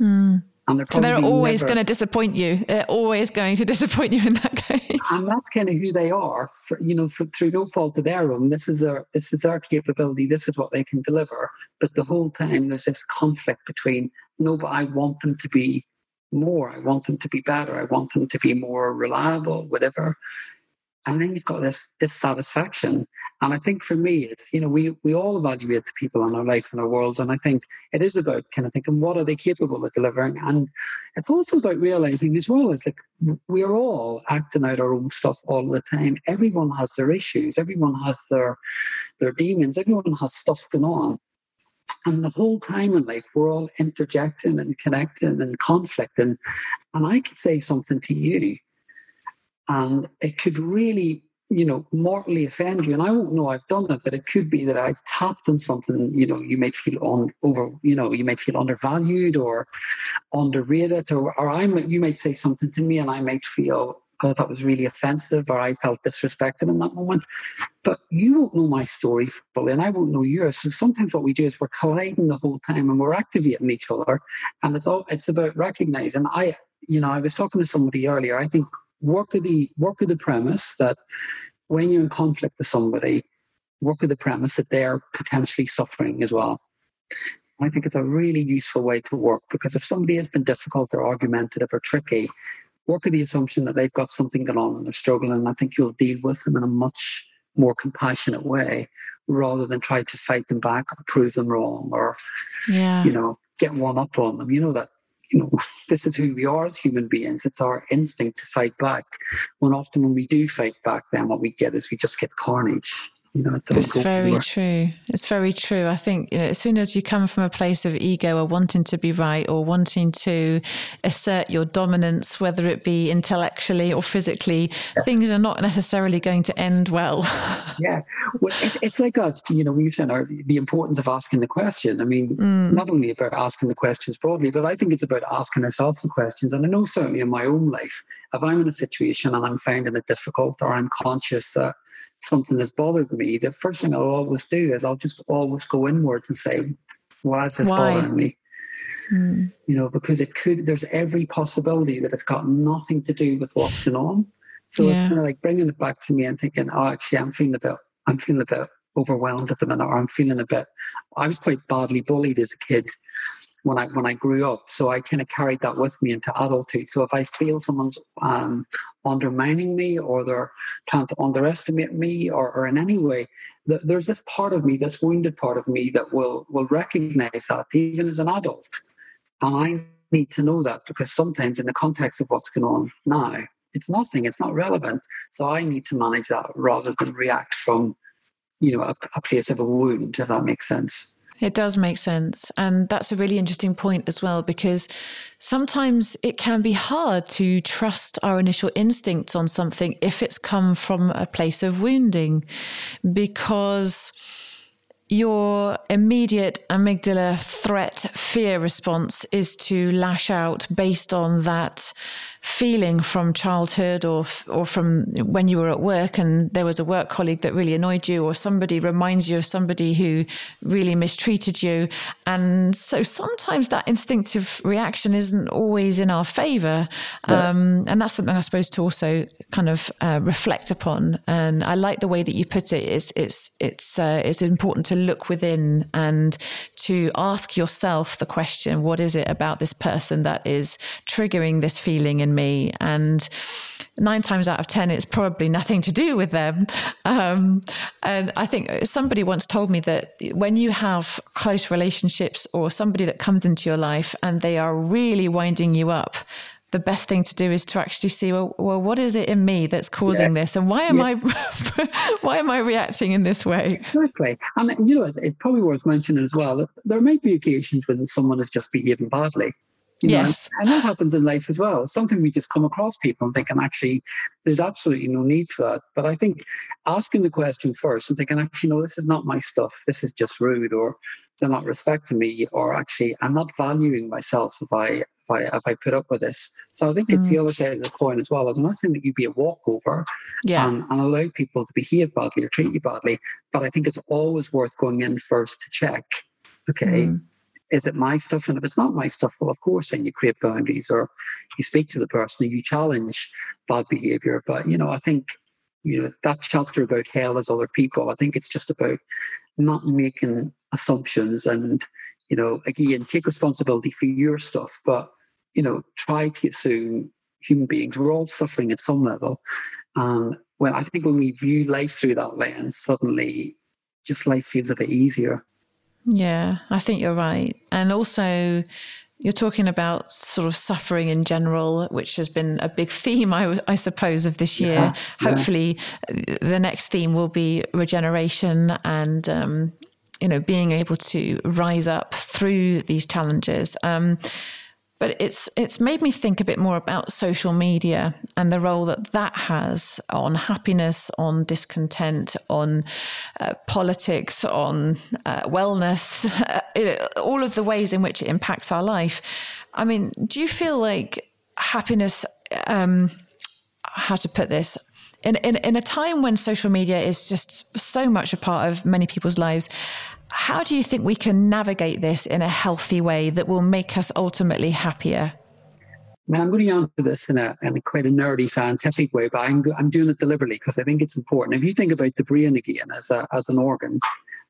mm. And they're so they're always never, going to disappoint you. They're always going to disappoint you in that case. And that's kind of who they are. For, you know, for, through no fault of their own. This is their this is their capability. This is what they can deliver. But the whole time there's this conflict between no, but I want them to be more. I want them to be better. I want them to be more reliable. Whatever and then you've got this dissatisfaction. And I think for me, it's you know we we all evaluate the people in our life and our worlds, and I think it is about kind of thinking what are they capable of delivering, and it's also about realizing as well as like we're all acting out our own stuff all the time. Everyone has their issues, everyone has their their demons, everyone has stuff going on. And the whole time in life, we're all interjecting and connecting and conflicting. And I could say something to you and it could really you know mortally offend you. And i won't know i've done it but it could be that i've tapped on something you know you might feel on over you know you might feel undervalued or underrated or, or i might you might say something to me and i might feel god that was really offensive or i felt disrespected in that moment. But you won't know my story fully and i won't know yours. So sometimes what we do is we're colliding the whole time and we're activating each other. And it's all it's about recognizing. I you know i was talking to somebody earlier i think work with the work with the premise that when you're in conflict with somebody, work with the premise that they're potentially suffering as well. I think it's a really useful way to work because if somebody has been difficult or argumentative or tricky, work with the assumption that they've got something going on and they're struggling. And I think you'll deal with them in a much more compassionate way rather than try to fight them back or prove them wrong or, yeah. you know, get one up on them. You know that you know, this is who we are as human beings. It's our instinct to fight back. When often when we do fight back, then what we get is we just get carnage. You know, it's very true. It's very true. I think you know, as soon as you come from a place of ego or wanting to be right or wanting to assert your dominance, whether it be intellectually or physically, yeah. things are not necessarily going to end well. yeah, well, it's, it's like a, you know, we've said the importance of asking the question. I mean, mm. not only about asking the questions broadly, but I think it's about asking ourselves the questions. And I know certainly in my own life, if I'm in a situation and I'm finding it difficult or I'm conscious that something has bothered me, the first thing I'll always do is I'll just always go inwards and say, why is this why? bothering me? Mm. You know, because it could, there's every possibility that it's got nothing to do with what's going on. So yeah. it's kind of like bringing it back to me and thinking, oh, actually, I'm feeling a bit, I'm feeling a bit overwhelmed at the minute, or I'm feeling a bit, I was quite badly bullied as a kid when I when I grew up. So I kind of carried that with me into adulthood. So if I feel someone's um, undermining me or they're trying to underestimate me or, or in any way, th- there's this part of me, this wounded part of me that will will recognize that even as an adult. And I need to know that because sometimes in the context of what's going on now, it's nothing, it's not relevant. So I need to manage that rather than react from, you know, a, a place of a wound, if that makes sense. It does make sense. And that's a really interesting point as well, because sometimes it can be hard to trust our initial instincts on something if it's come from a place of wounding, because your immediate amygdala threat fear response is to lash out based on that feeling from childhood or or from when you were at work and there was a work colleague that really annoyed you or somebody reminds you of somebody who really mistreated you. And so sometimes that instinctive reaction isn't always in our favor. Um, and that's something I suppose to also kind of uh, reflect upon. And I like the way that you put it. It's it's it's uh, it's important to look within and to ask yourself the question what is it about this person that is triggering this feeling in me. And nine times out of 10, it's probably nothing to do with them. Um, and I think somebody once told me that when you have close relationships or somebody that comes into your life and they are really winding you up, the best thing to do is to actually see well, well what is it in me that's causing yeah. this and why am yeah. i why am i reacting in this way exactly and you know it's probably worth mentioning as well that there may be occasions when someone is just behaving badly You yes. Know? And that happens in life as well. Something we just come across people and thinking, actually, there's absolutely no need for that. But I think asking the question first and thinking, actually, no, this is not my stuff. This is just rude, or they're not respecting me, or actually, I'm not valuing myself if I if I if I put up with this. So I think it's mm. the other side of the coin as well. I'm not saying that you be a walkover yeah. and, and allow people to behave badly or treat you badly, but I think it's always worth going in first to check. Okay. Mm is it my stuff? And if it's not my stuff, well, of course, then you create boundaries or you speak to the person and you challenge bad behavior. But, you know, I think, you know, that chapter about hell as other people, I think it's just about not making assumptions and, you know, again, take responsibility for your stuff, but, you know, try to assume human beings, we're all suffering at some level. And well, I think when we view life through that lens, suddenly just life feels a bit easier. Yeah, I think you're right. And also, you're talking about sort of suffering in general, which has been a big theme, I, I suppose, of this year. Yeah, Hopefully, yeah. the next theme will be regeneration and, um, you know, being able to rise up through these challenges. Um, but it's it's made me think a bit more about social media and the role that that has on happiness, on discontent, on uh, politics, on uh, wellness, all of the ways in which it impacts our life. I mean, do you feel like happiness? Um, how to put this? In, in, in a time when social media is just so much a part of many people's lives, how do you think we can navigate this in a healthy way that will make us ultimately happier? I mean, I'm going to answer this in a, in a quite a nerdy scientific way, but I'm, I'm doing it deliberately because I think it's important. If you think about the brain again as, a, as an organ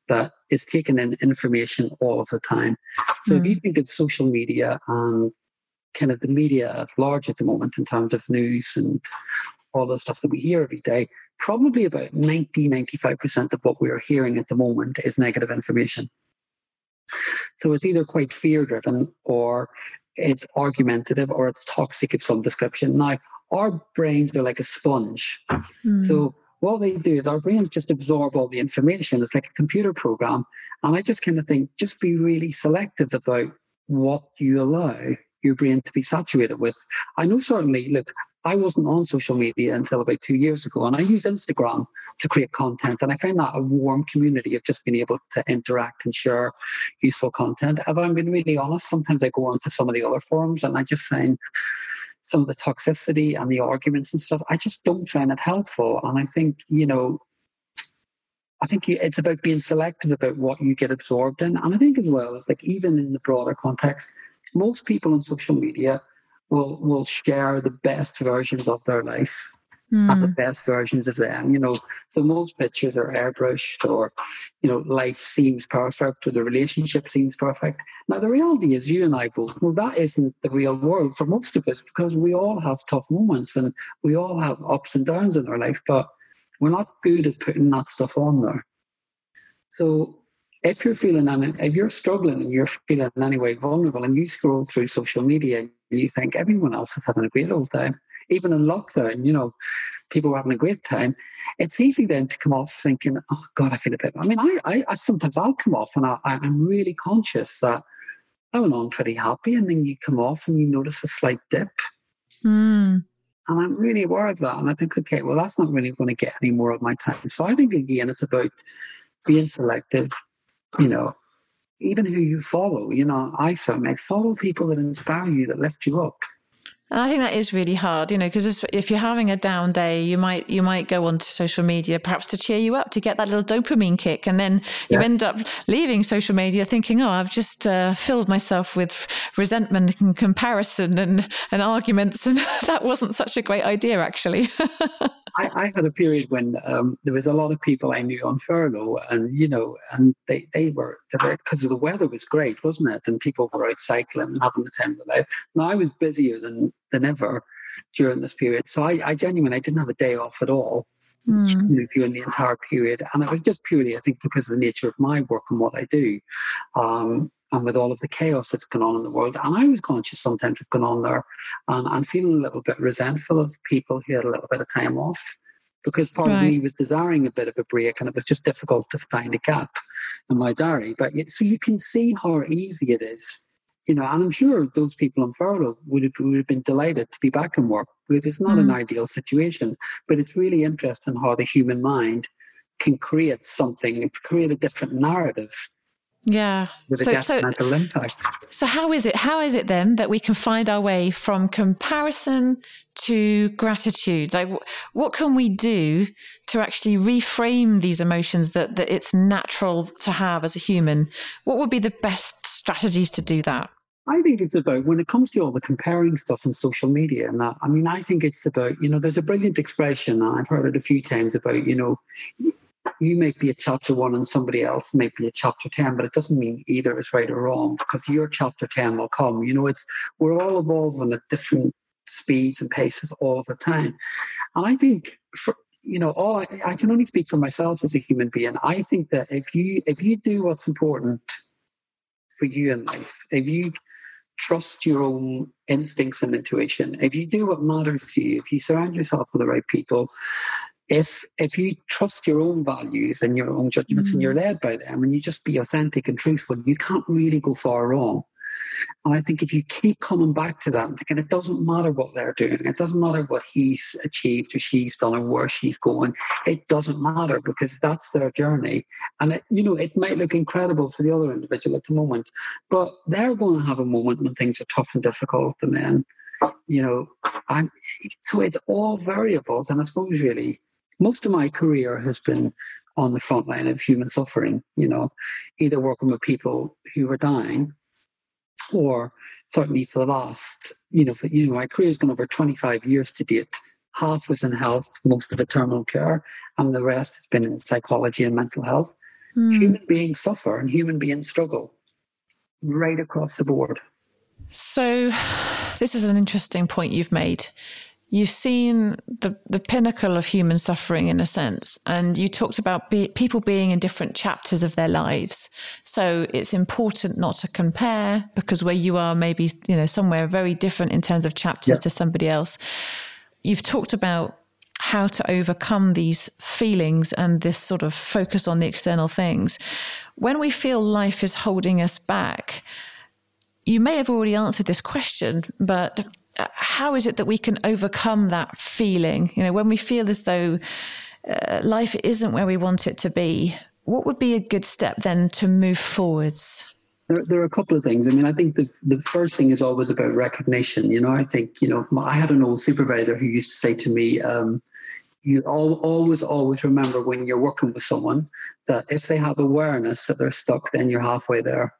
that is taking in information all of the time. So mm. if you hmm. think of social media and kind of the media at large at the moment in terms of news and all the stuff that we hear every day, probably about 90, 95% of what we're hearing at the moment is negative information. So it's either quite fear driven or it's argumentative or it's toxic of some description. Now, our brains are like a sponge. Mm. So what they do is our brains just absorb all the information. It's like a computer program. And I just kind of think just be really selective about what you allow your brain to be saturated with. I know certainly, look, I wasn't on social media until about two years ago, and I use Instagram to create content. And I find that a warm community of just being able to interact and share useful content. If I'm being really honest, sometimes I go onto some of the other forums and I just find some of the toxicity and the arguments and stuff, I just don't find it helpful. And I think, you know, I think it's about being selective about what you get absorbed in. And I think as well, it's like even in the broader context, most people on social media will will share the best versions of their life mm. and the hmm. best versions of them. You know, so most pictures are airbrushed, or you know, life seems perfect, or the relationship seems perfect. Now, the reality is, you and I both know that isn't the real world for most of us because we all have tough moments and we all have ups and downs in our life, but we're not good at putting that stuff on there. So if you're feeling if you're struggling and you're feeling in any way vulnerable and you scroll through social media and you think everyone else is having a great old time even in lockdown you know people were having a great time it's easy then to come off thinking oh god i feel a bit i mean i, I, I sometimes i'll come off and I, i'm really conscious that oh, i went on pretty happy and then you come off and you notice a slight dip mm. And I'm really aware of that. And I think, okay, well, that's not really going to get any more of my time. So I think, again, it's about being selective, you know, even who you follow. You know, I certainly follow people that inspire you, that lift you up. And I think that is really hard, you know, because if you're having a down day, you might you might go onto social media perhaps to cheer you up to get that little dopamine kick, and then you yeah. end up leaving social media thinking, oh, I've just uh, filled myself with resentment and comparison and and arguments, and that wasn't such a great idea, actually. I, I, had a period when um, there was a lot of people I knew on furlough, and you know, and they they were because the weather was great, wasn't it? And people were out cycling and having the time of their life. Now I was busier than than ever during this period, so I, I genuinely I didn't have a day off at all. Mm. during the entire period, and it was just purely, I think, because of the nature of my work and what I do. Um, and with all of the chaos that's gone on in the world. And I was conscious sometimes of going on there and, and feeling a little bit resentful of people who had a little bit of time off because part right. of me was desiring a bit of a break and it was just difficult to find a gap in my diary. But so you can see how easy it is you know, and I'm sure those people on furlough would have, would have been delighted to be back in work because it's not mm. an ideal situation. But it's really interesting how the human mind can create something, create a different narrative yeah. With so, a detrimental so, impact. So how is it? How is it then that we can find our way from comparison to gratitude? Like, what can we do to actually reframe these emotions that that it's natural to have as a human? What would be the best strategies to do that? I think it's about when it comes to all the comparing stuff on social media and that. I mean, I think it's about you know, there's a brilliant expression, and I've heard it a few times about you know, you might be a chapter one and somebody else might be a chapter 10 but it doesn't mean either is right or wrong because your chapter 10 will come. You know it's we're all evolving at different speeds and paces all the time. And i think for you know all I, I can only speak for myself as a human being. I think that if you if you do what's important for you in life if you trust your own instincts and intuition if you do what matters to you if you surround yourself with the right people if if you trust your own values and your own judgments mm. and you're mm. led by them and you just be authentic and truthful, you can't really go far wrong. And I think if you keep coming back to that and thinking it doesn't matter what they're doing, it doesn't matter what he's achieved or she's done or where she's going, it doesn't matter because that's their journey. And it, you know, it might look incredible for the other individual at the moment, but they're going to have a moment when things are tough and difficult, and then, you know, I'm so it's all variables. And I suppose really most of my career has been on the front line of human suffering, you know, either working with people who are dying or certainly for the last, you know, for, you know, my career's gone over 25 years to date. Half was in health, most of it terminal care, and the rest has been in psychology and mental health. Mm. Human beings suffer and human beings struggle right across the board. So, this is an interesting point you've made you've seen the, the pinnacle of human suffering in a sense, and you talked about be, people being in different chapters of their lives. So it's important not to compare because where you are maybe you know somewhere very different in terms of chapters yeah. to somebody else. You've talked about how to overcome these feelings and this sort of focus on the external things. When we feel life is holding us back, you may have already answered this question, but how is it that we can overcome that feeling? You know, when we feel as though uh, life isn't where we want it to be, what would be a good step then to move forwards? There, there, are a couple of things. I mean, I think the the first thing is always about recognition. You know, I think you know I had an old supervisor who used to say to me, um, "You always always remember when you're working with someone that if they have awareness that they're stuck, then you're halfway there."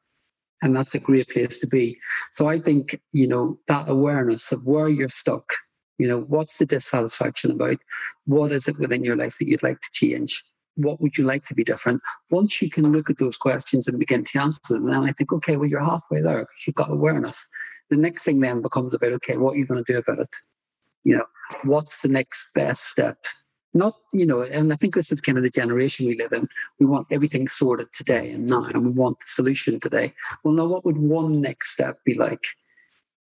And that's a great place to be. So I think, you know, that awareness of where you're stuck, you know, what's the dissatisfaction about? What is it within your life that you'd like to change? What would you like to be different? Once you can look at those questions and begin to answer them, then I think, okay, well, you're halfway there because you've got awareness. The next thing then becomes about, okay, what are you going to do about it? You know, what's the next best step? Not you know and i think this is kind of the generation we live in. We want everything sorted today and now and we want the solution today. Well now what would one next step be like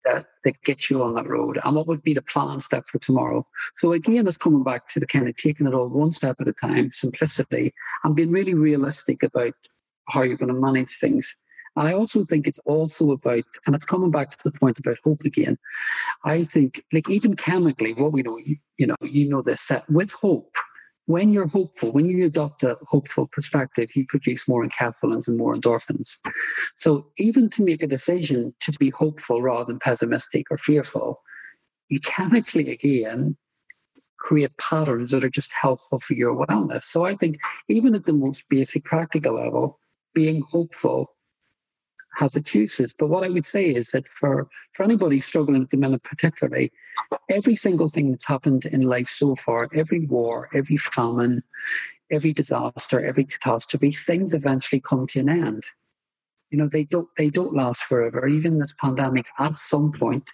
that, that gets you on that road? And what would be the plan step for tomorrow? So again it's coming back to the kind of taking it all one step at a time simplicity and being really realistic about how you're going to manage things I also think it's also about, and it's coming back to the point about hope again. I think, like even chemically, what we know, you, you know, you know this that with hope, when you're hopeful, when you adopt a hopeful perspective, you produce more enkephalins and more endorphins. So even to make a decision to be hopeful rather than pessimistic or fearful, you chemically again create patterns that are just helpful for your wellness. So I think even at the most basic practical level, being hopeful has its uses. But what I would say is that for, for anybody struggling at the minute, particularly, every single thing that's happened in life so far, every war, every famine, every disaster, every catastrophe, things eventually come to an end. You know, they don't they don't last forever. Even this pandemic at some point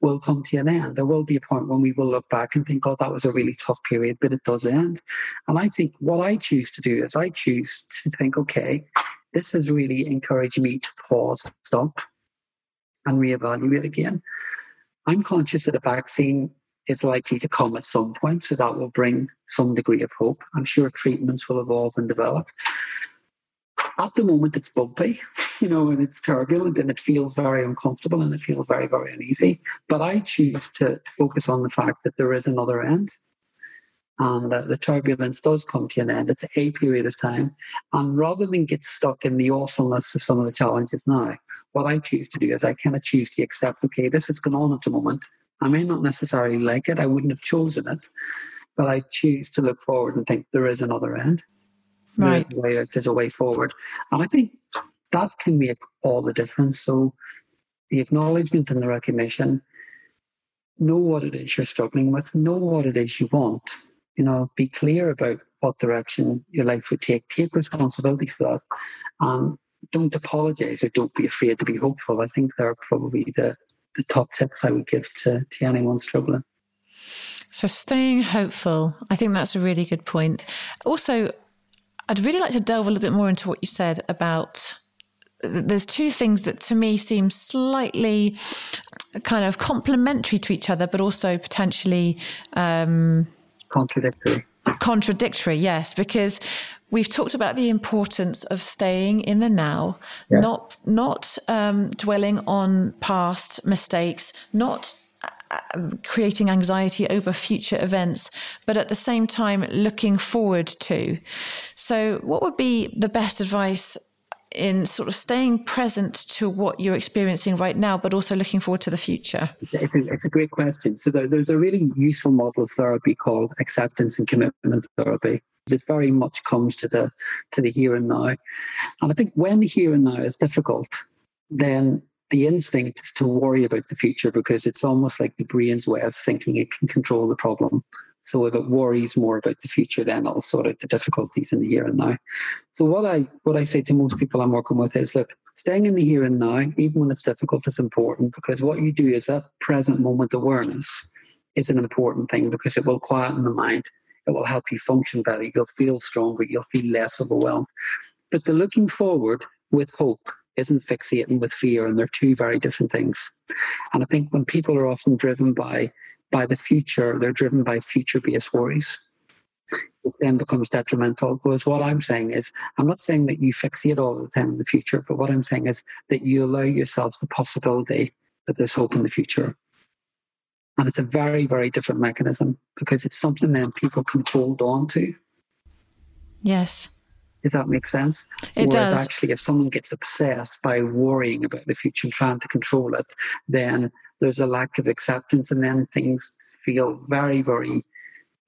will come to an end. There will be a point when we will look back and think, oh, that was a really tough period, but it does end. And I think what I choose to do is I choose to think, okay, this has really encouraged me to pause, stop, and reevaluate again. I'm conscious that a vaccine is likely to come at some point, so that will bring some degree of hope. I'm sure treatments will evolve and develop. at the moment it's bumpy, you know, and it's turbulent and it feels very uncomfortable and it feels very, very uneasy. But I choose to, to focus on the fact that there is another end and uh, the turbulence does come to an end. It's a period of time. And rather than get stuck in the awfulness of some of the challenges now, what I choose to do is I kind of choose to accept, okay, this is going on at the moment. I may not necessarily like it, I wouldn't have chosen it, but I choose to look forward and think there is another end. Right. There's a way, there's a way forward. And I think that can make all the difference. So the acknowledgement and the recognition, know what it is you're struggling with, know what it is you want, you know, be clear about what direction your life would take, take responsibility for that. And don't apologize or don't be afraid to be hopeful. I think they're probably the, the top tips I would give to, to anyone struggling. So, staying hopeful, I think that's a really good point. Also, I'd really like to delve a little bit more into what you said about there's two things that to me seem slightly kind of complementary to each other, but also potentially um, contradictory. Contradictory, yes, because we've talked about the importance of staying in the now, yeah. not not um, dwelling on past mistakes, not creating anxiety over future events, but at the same time looking forward to. So, what would be the best advice in sort of staying present to what you're experiencing right now, but also looking forward to the future? It's a, it's a great question. So, there, there's a really useful model of therapy called acceptance and commitment therapy. It very much comes to the to the here and now, and I think when the here and now is difficult, then the instinct is to worry about the future because it's almost like the brain's way of thinking it can control the problem. So if it worries more about the future, then it'll sort out the difficulties in the here and now. So what I what I say to most people I'm working with is look, staying in the here and now, even when it's difficult, is important because what you do is that present moment awareness is an important thing because it will quieten the mind. It will help you function better. You'll feel stronger. You'll feel less overwhelmed. But the looking forward with hope isn't fixating with fear, and they're two very different things. And I think when people are often driven by by the future, they're driven by future-based worries. It then becomes detrimental. Because what I'm saying is, I'm not saying that you fixate all the time in the future, but what I'm saying is that you allow yourselves the possibility that there's hope in the future. And it's a very, very different mechanism because it's something then people can hold on to. Yes. Does that make sense? It Whereas does. actually, if someone gets obsessed by worrying about the future and trying to control it, then there's a lack of acceptance, and then things feel very, very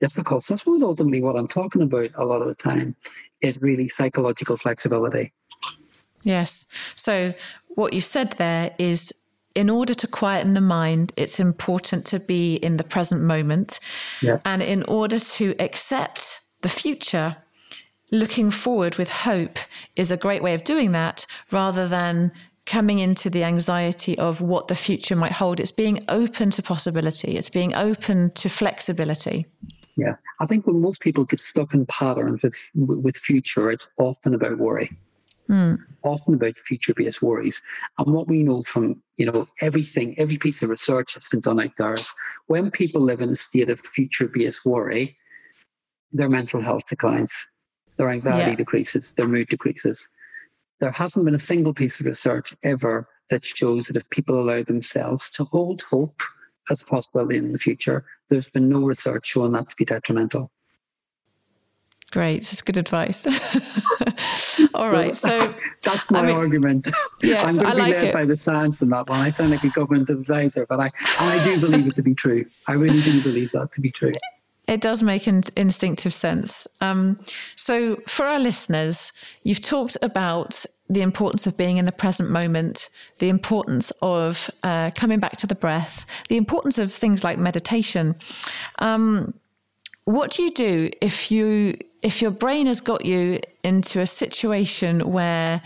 difficult. So I suppose ultimately what I'm talking about a lot of the time is really psychological flexibility. Yes. So what you said there is in order to quieten the mind, it's important to be in the present moment. Yeah. And in order to accept the future, looking forward with hope is a great way of doing that rather than coming into the anxiety of what the future might hold. It's being open to possibility, it's being open to flexibility. Yeah, I think when most people get stuck in patterns with with future, it's often about worry, mm. often about future-based worries. And what we know from you know everything, every piece of research that's been done out there is when people live in a state of future-based worry, their mental health declines their anxiety Yeah. decreases, their mood decreases. There hasn't been a single piece of research ever that shows that if people allow themselves to hold hope as a possibility in the future, there's been no research showing that to be detrimental. Great, that's good advice. All right, so That's my I mean- argument. Yeah, I'm going I to be like led it. by the science in that one. I sound like a government advisor, but I, I do believe it to be true. I really do believe that to be true. It does make in- instinctive sense. Um, so, for our listeners, you've talked about the importance of being in the present moment, the importance of uh, coming back to the breath, the importance of things like meditation. Um, what do you do if you if your brain has got you into a situation where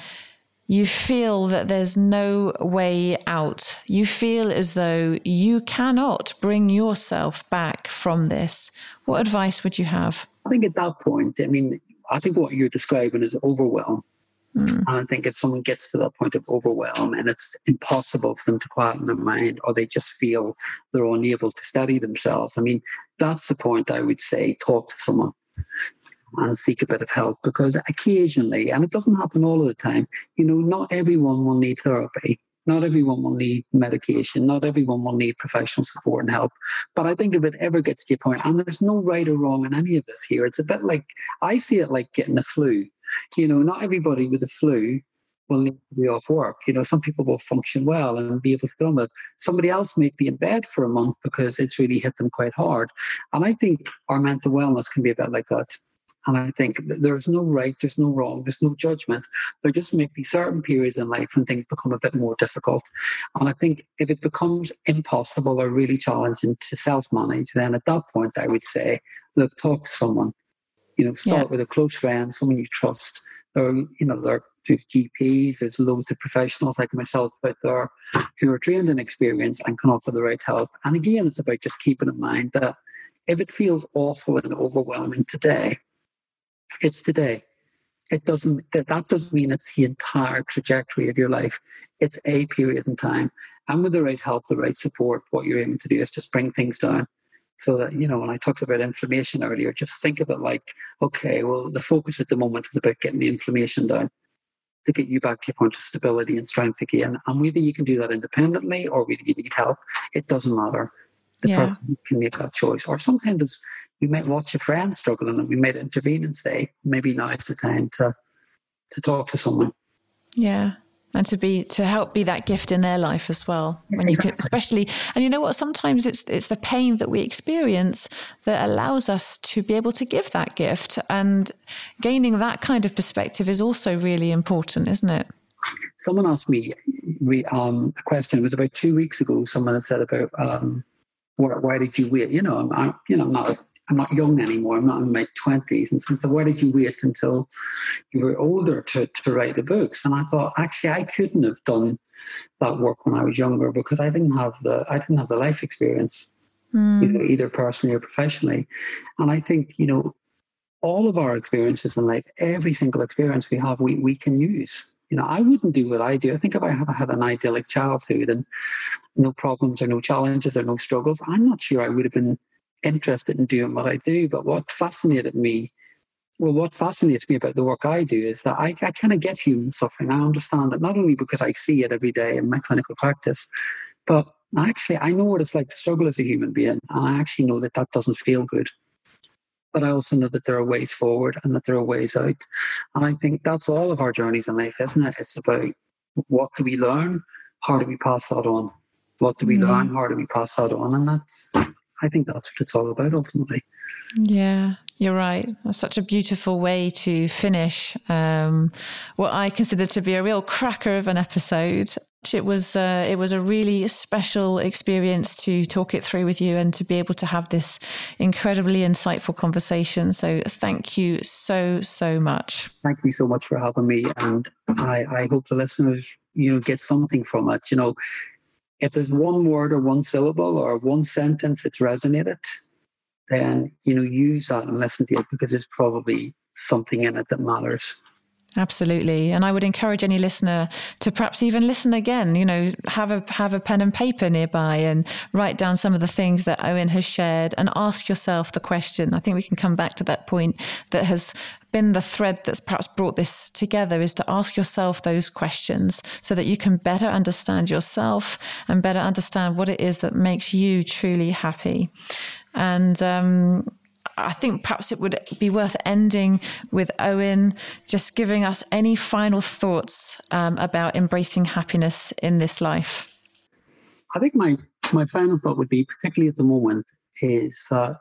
you feel that there's no way out. You feel as though you cannot bring yourself back from this. What advice would you have? I think at that point, I mean, I think what you're describing is overwhelm. And I think if someone gets to that point of overwhelm and it's impossible for them to quieten their mind or they just feel they're unable to steady themselves, I mean, that's the point I would say talk to someone. and seek a bit of help because occasionally, and it doesn't happen all of the time, you know, not everyone will need therapy. Not everyone will need medication. Not everyone will need professional support and help. But I think if it ever gets to a point, and there's no right or wrong in any of this here, it's a bit like I see it like getting the flu. You know, not everybody with the flu will need to be off work. You know, some people will function well and be able to get on with it. Somebody else may be in bed for a month because it's really hit them quite hard. And I think our mental wellness can be a bit like that. And I think there's no right, there's no wrong, there's no judgment. There just may be certain periods in life when things become a bit more difficult. And I think if it becomes impossible or really challenging to self manage, then at that point I would say, look, talk to someone. You know, start yeah. with a close friend, someone you trust. There are, you know, there there's GPs, there's loads of professionals like myself out there who are trained in experience and can offer the right help. And again, it's about just keeping in mind that if it feels awful and overwhelming today, it's today. It doesn't that, that doesn't mean it's the entire trajectory of your life. It's a period in time. And with the right help, the right support, what you're aiming to do is just bring things down. So that, you know, when I talked about inflammation earlier, just think of it like, okay, well, the focus at the moment is about getting the inflammation down to get you back to your point of stability and strength again. And whether you can do that independently or whether you need help, it doesn't matter. The yeah. person can make that choice. Or sometimes we might watch a friend struggling and we might intervene and say, maybe now is the time to to talk to someone. Yeah and to be to help be that gift in their life as well. When you can especially and you know what? Sometimes it's it's the pain that we experience that allows us to be able to give that gift and gaining that kind of perspective is also really important isn't it? Someone asked me um, a question it was about two weeks ago someone had said about um, why, why did you wait? You know i'm, I'm you know i'm not I'm not young anymore. I'm not in my 20s. And so I said, why did you wait until you were older to, to write the books? And I thought, actually, I couldn't have done that work when I was younger because I didn't have the, I didn't have the life experience, mm. you know, either personally or professionally. And I think, you know, all of our experiences in life, every single experience we have, we, we can use. You know, I wouldn't do what I do. I think if I had had an idyllic childhood and no problems or no challenges or no struggles, I'm not sure I would have been interested in doing what I do. But what fascinated me, well, what fascinates me about the work I do is that I, I kind of get human suffering. I understand it not only because I see it every day in my clinical practice, but actually I know what it's like to struggle as a human being. And I actually know that that doesn't feel good. But I also know that there are ways forward and that there are ways out. And I think that's all of our journeys in life, isn't it? It's about what do we learn? How do we pass that on? What do we mm. learn? How do we pass that on? And that's I think that's what it's all about ultimately. Yeah, you're right. That's such a beautiful way to finish um, what I consider to be a real cracker of an episode. It was uh, it was a really special experience to talk it through with you and to be able to have this incredibly insightful conversation. So thank you so so much. Thank you so much for having me, and I, I hope the listeners you know get something from it. You know, if there's one word or one syllable or one sentence that's resonated, then you know use that and listen to it because there's probably something in it that matters. Absolutely. And I would encourage any listener to perhaps even listen again, you know, have a have a pen and paper nearby and write down some of the things that Owen has shared and ask yourself the question. I think we can come back to that point that has been the thread that's perhaps brought this together is to ask yourself those questions so that you can better understand yourself and better understand what it is that makes you truly happy. And um, I think perhaps it would be worth ending with Owen just giving us any final thoughts um, about embracing happiness in this life. I think my my final thought would be, particularly at the moment, is uh,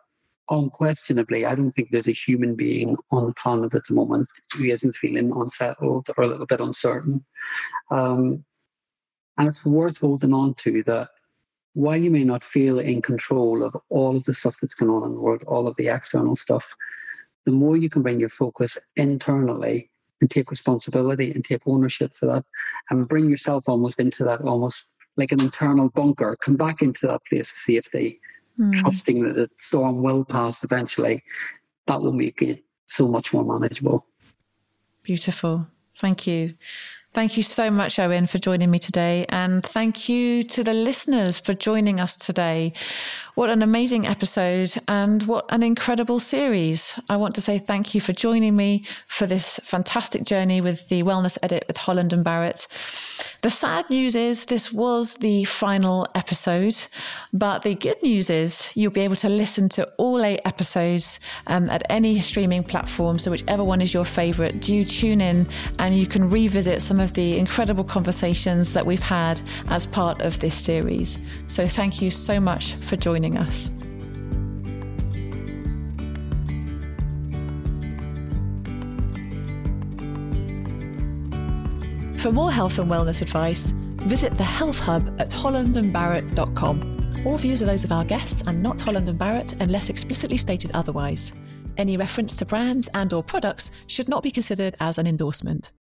unquestionably, I don't think there's a human being on the planet at the moment who isn't feeling unsettled or a little bit uncertain. Um, and it's worth holding on to that while you may not feel in control of all of the stuff that's going on in the world, all of the external stuff, the more you can bring your focus internally and take responsibility and take ownership for that and bring yourself almost into that almost like an internal bunker, come back into that place of safety, mm. trusting that the storm will pass eventually, that will make it so much more manageable. Beautiful. Thank you. Thank you so much, Owen, for joining me today. And thank you to the listeners for joining us today. What an amazing episode and what an incredible series. I want to say thank you for joining me for this fantastic journey with the Wellness Edit with Holland and Barrett. The sad news is this was the final episode, but the good news is you'll be able to listen to all eight episodes um, at any streaming platform. So, whichever one is your favorite, do tune in and you can revisit some of the incredible conversations that we've had as part of this series. So, thank you so much for joining us. For more health and wellness advice, visit the Health Hub at hollandandbarrett.com. All views are those of our guests and not Holland and Barrett unless explicitly stated otherwise. Any reference to brands and or products should not be considered as an endorsement.